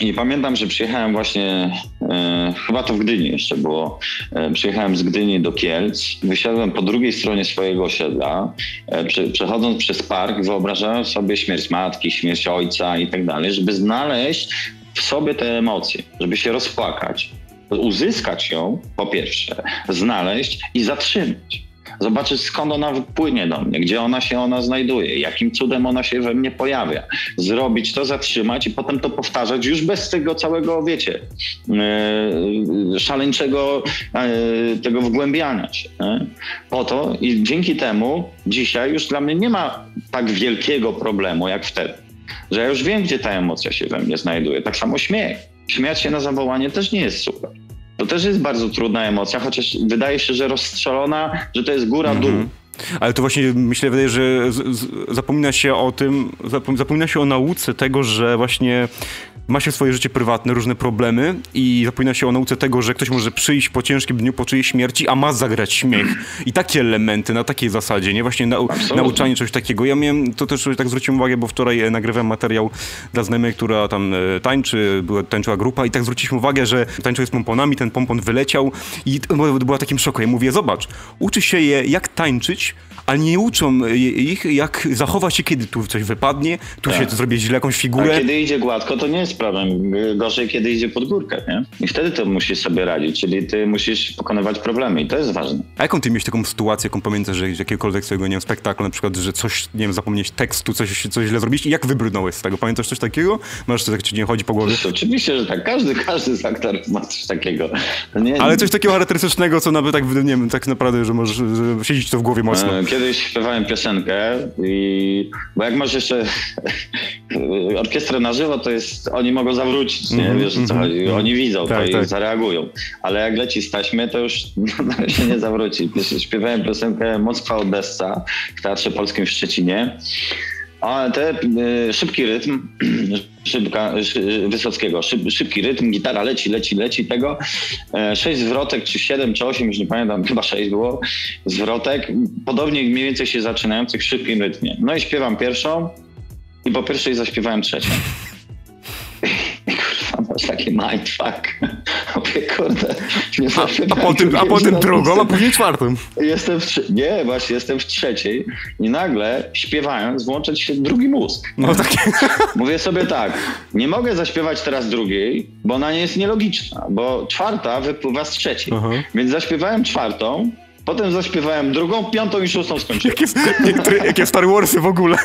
C: I pamiętam, że przyjechałem właśnie, e, chyba to w Gdyni jeszcze było, e, przyjechałem z Gdyni do Kielc, wysiadłem po drugiej stronie swojego osiedla, e, przy, przechodząc przez park, wyobrażałem sobie śmierć matki, śmierć ojca i tak dalej, żeby znaleźć w sobie te emocje, żeby się rozpłakać, uzyskać ją po pierwsze, znaleźć i zatrzymać zobaczyć skąd ona płynie do mnie, gdzie ona się ona znajduje, jakim cudem ona się we mnie pojawia. Zrobić to, zatrzymać i potem to powtarzać już bez tego całego, wiecie, yy, szaleńczego yy, tego wgłębiania się. Yy. Po to i dzięki temu dzisiaj już dla mnie nie ma tak wielkiego problemu jak wtedy. Że ja już wiem, gdzie ta emocja się we mnie znajduje. Tak samo śmiech. Śmiać się na zawołanie też nie jest super. To też jest bardzo trudna emocja, chociaż wydaje się, że rozstrzelona, że to jest góra-dół. Mm -hmm.
B: Ale to właśnie myślę, wydaje, że z, z, zapomina się o tym, zapomina się o nauce tego, że właśnie ma się swoje życie prywatne, różne problemy i zapomina się o nauce tego, że ktoś może przyjść po ciężkim dniu po czyjej śmierci, a ma zagrać śmiech. I takie elementy na takiej zasadzie, nie? Właśnie nau nauczanie czegoś takiego. Ja miałem, to też tak zwróciłem uwagę, bo wczoraj e, nagrywałem materiał dla znajomej, która tam e, tańczy, była, tańczyła grupa i tak zwróciliśmy uwagę, że tańczył z pomponami, ten pompon wyleciał i była takim szoku. Ja mówię, zobacz, uczy się je jak tańczyć, ale nie uczą ich jak zachować się, kiedy tu coś wypadnie, tu tak. się zrobi źle jakąś figurę.
C: A kiedy idzie gładko, to nie jest problem. Gorzej, kiedy idzie pod górkę, nie? I wtedy to musisz sobie radzić, czyli ty musisz pokonywać problemy i to jest ważne.
B: A jaką ty miałeś taką sytuację, jaką pamiętasz, że jakiegokolwiek swojego, nie wiem, spektaklu, na przykład, że coś, nie wiem, zapomnieć tekstu, coś, coś źle zrobić i jak wybrnąłeś z tego? Pamiętasz coś takiego? Masz coś, tak ci nie chodzi po głowie?
C: Oczywiście, że tak. Każdy, każdy z aktorów ma coś takiego.
B: Nie, Ale coś takiego charakterystycznego, co nawet tak, nie wiem, tak naprawdę, że możesz że siedzieć to w głowie mocno.
C: E, kiedyś śpiewałem piosenkę i... Bo jak masz jeszcze orkiestrę na żywo, to jest... Oni mogą zawrócić, nie? Mm Wiesz co chodzi? Mhm. Oni widzą tak, to tak. i zareagują. Ale jak leci z taśmy, to już no, się nie zawróci. Śpiewałem piosenkę Moskwa Odessa w Teatrze Polskim w Szczecinie. A te y, szybki rytm szybka, szy, Wysockiego, szyb, szybki rytm, gitara leci, leci, leci tego. E, sześć zwrotek, czy siedem, czy osiem, już nie pamiętam, chyba sześć było zwrotek, podobnie mniej więcej się zaczynających w szybkim rytmie. No i śpiewam pierwszą i po pierwszej zaśpiewałem trzecią taki mindfuck. Mówię, kurde, nie
B: a, a potem, a potem drugą, a później czwartą.
C: Jestem w, nie, właśnie jestem w trzeciej i nagle śpiewając włączać się drugi mózg. No tak. Mówię sobie tak, nie mogę zaśpiewać teraz drugiej, bo ona nie jest nielogiczna, bo czwarta wypływa z trzeciej. Więc zaśpiewałem czwartą, Potem zaśpiewałem drugą, piątą i szóstą skończyłem.
B: Jakie, jakie Star Warsy w ogóle.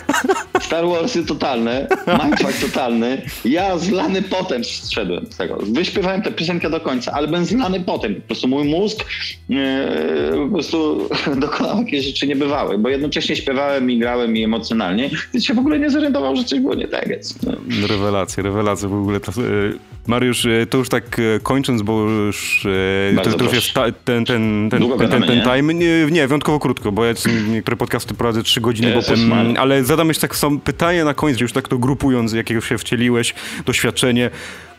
C: Star Warsy totalne, Mindfuck totalny. Ja zlany potem zszedłem z tego. Wyśpiewałem tę piosenkę do końca, ale byłem zlany potem. Po prostu mój mózg e, po prostu dokonał jakieś rzeczy niebywałe, bo jednocześnie śpiewałem i grałem i emocjonalnie, więc się w ogóle nie zorientował, że coś było nie tak. Więc, no.
B: Rewelacje, rewelacje w ogóle. To, e, Mariusz, e, to już tak kończąc, bo już to, to już jest ta, ten, ten, ten, ten, ten, ten? Time. Nie, nie, wyjątkowo krótko, bo ja niektóre podcasty prowadzę trzy godziny, bo
C: Jezus
B: potem,
C: Maria.
B: ale zadam jeszcze tak są pytanie na koniec, już tak to grupując, jakiego się wcieliłeś, doświadczenie.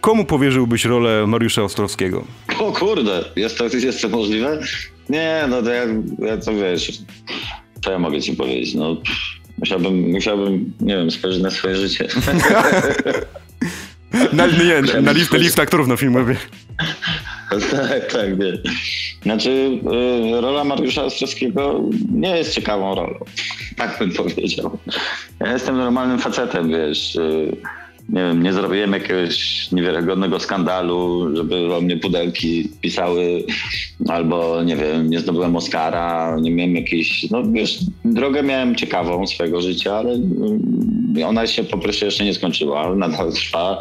B: Komu powierzyłbyś rolę Mariusza Ostrowskiego?
C: O kurde, jest to, jest to możliwe? Nie, no to ja, ja to wiesz, co ja mogę ci powiedzieć? No, musiałbym, musiałbym, nie wiem, spojrzeć na swoje życie.
B: Na, nie, na listę, listę aktorów na filmowie.
C: tak, tak, wie. Znaczy, y, rola Mariusza Ostrowskiego nie jest ciekawą rolą. Tak bym powiedział. Ja jestem normalnym facetem, wiesz. Nie wiem, nie zrobiłem jakiegoś niewiarygodnego skandalu, żeby o mnie pudelki pisały, albo nie wiem, nie zdobyłem Oscara, nie miałem jakiejś, no wiesz, drogę miałem ciekawą swojego życia, ale y, ona się po prostu jeszcze nie skończyła, nadal trwa,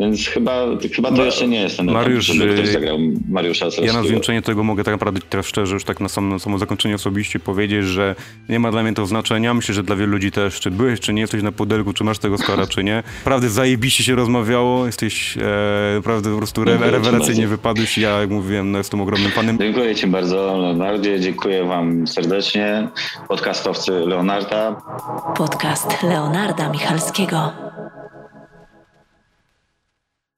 C: więc chyba, chyba to jeszcze nie jest ten etap,
B: Mariusz,
C: żeby ktoś
B: y,
C: zagrał Mariusza
B: Ja na zwieńczenie tego mogę tak naprawdę teraz szczerze, już tak na samo, na samo zakończenie osobiście powiedzieć, że nie ma dla mnie to znaczenia. Myślę, że dla wielu ludzi też, czy byłeś, czy nie jesteś na pudelku, czy masz tego skara, czy nie. Naprawdę zajebiście się rozmawiało, jesteś e, naprawdę po prostu re, rewelacyjnie wypadłeś. Ja, jak mówiłem, no, jestem ogromnym fanem.
C: Dziękuję Ci bardzo, Leonardzie. Dziękuję Wam serdecznie. Podcastowcy Leonarda.
A: Podcast Leonarda Michalskiego.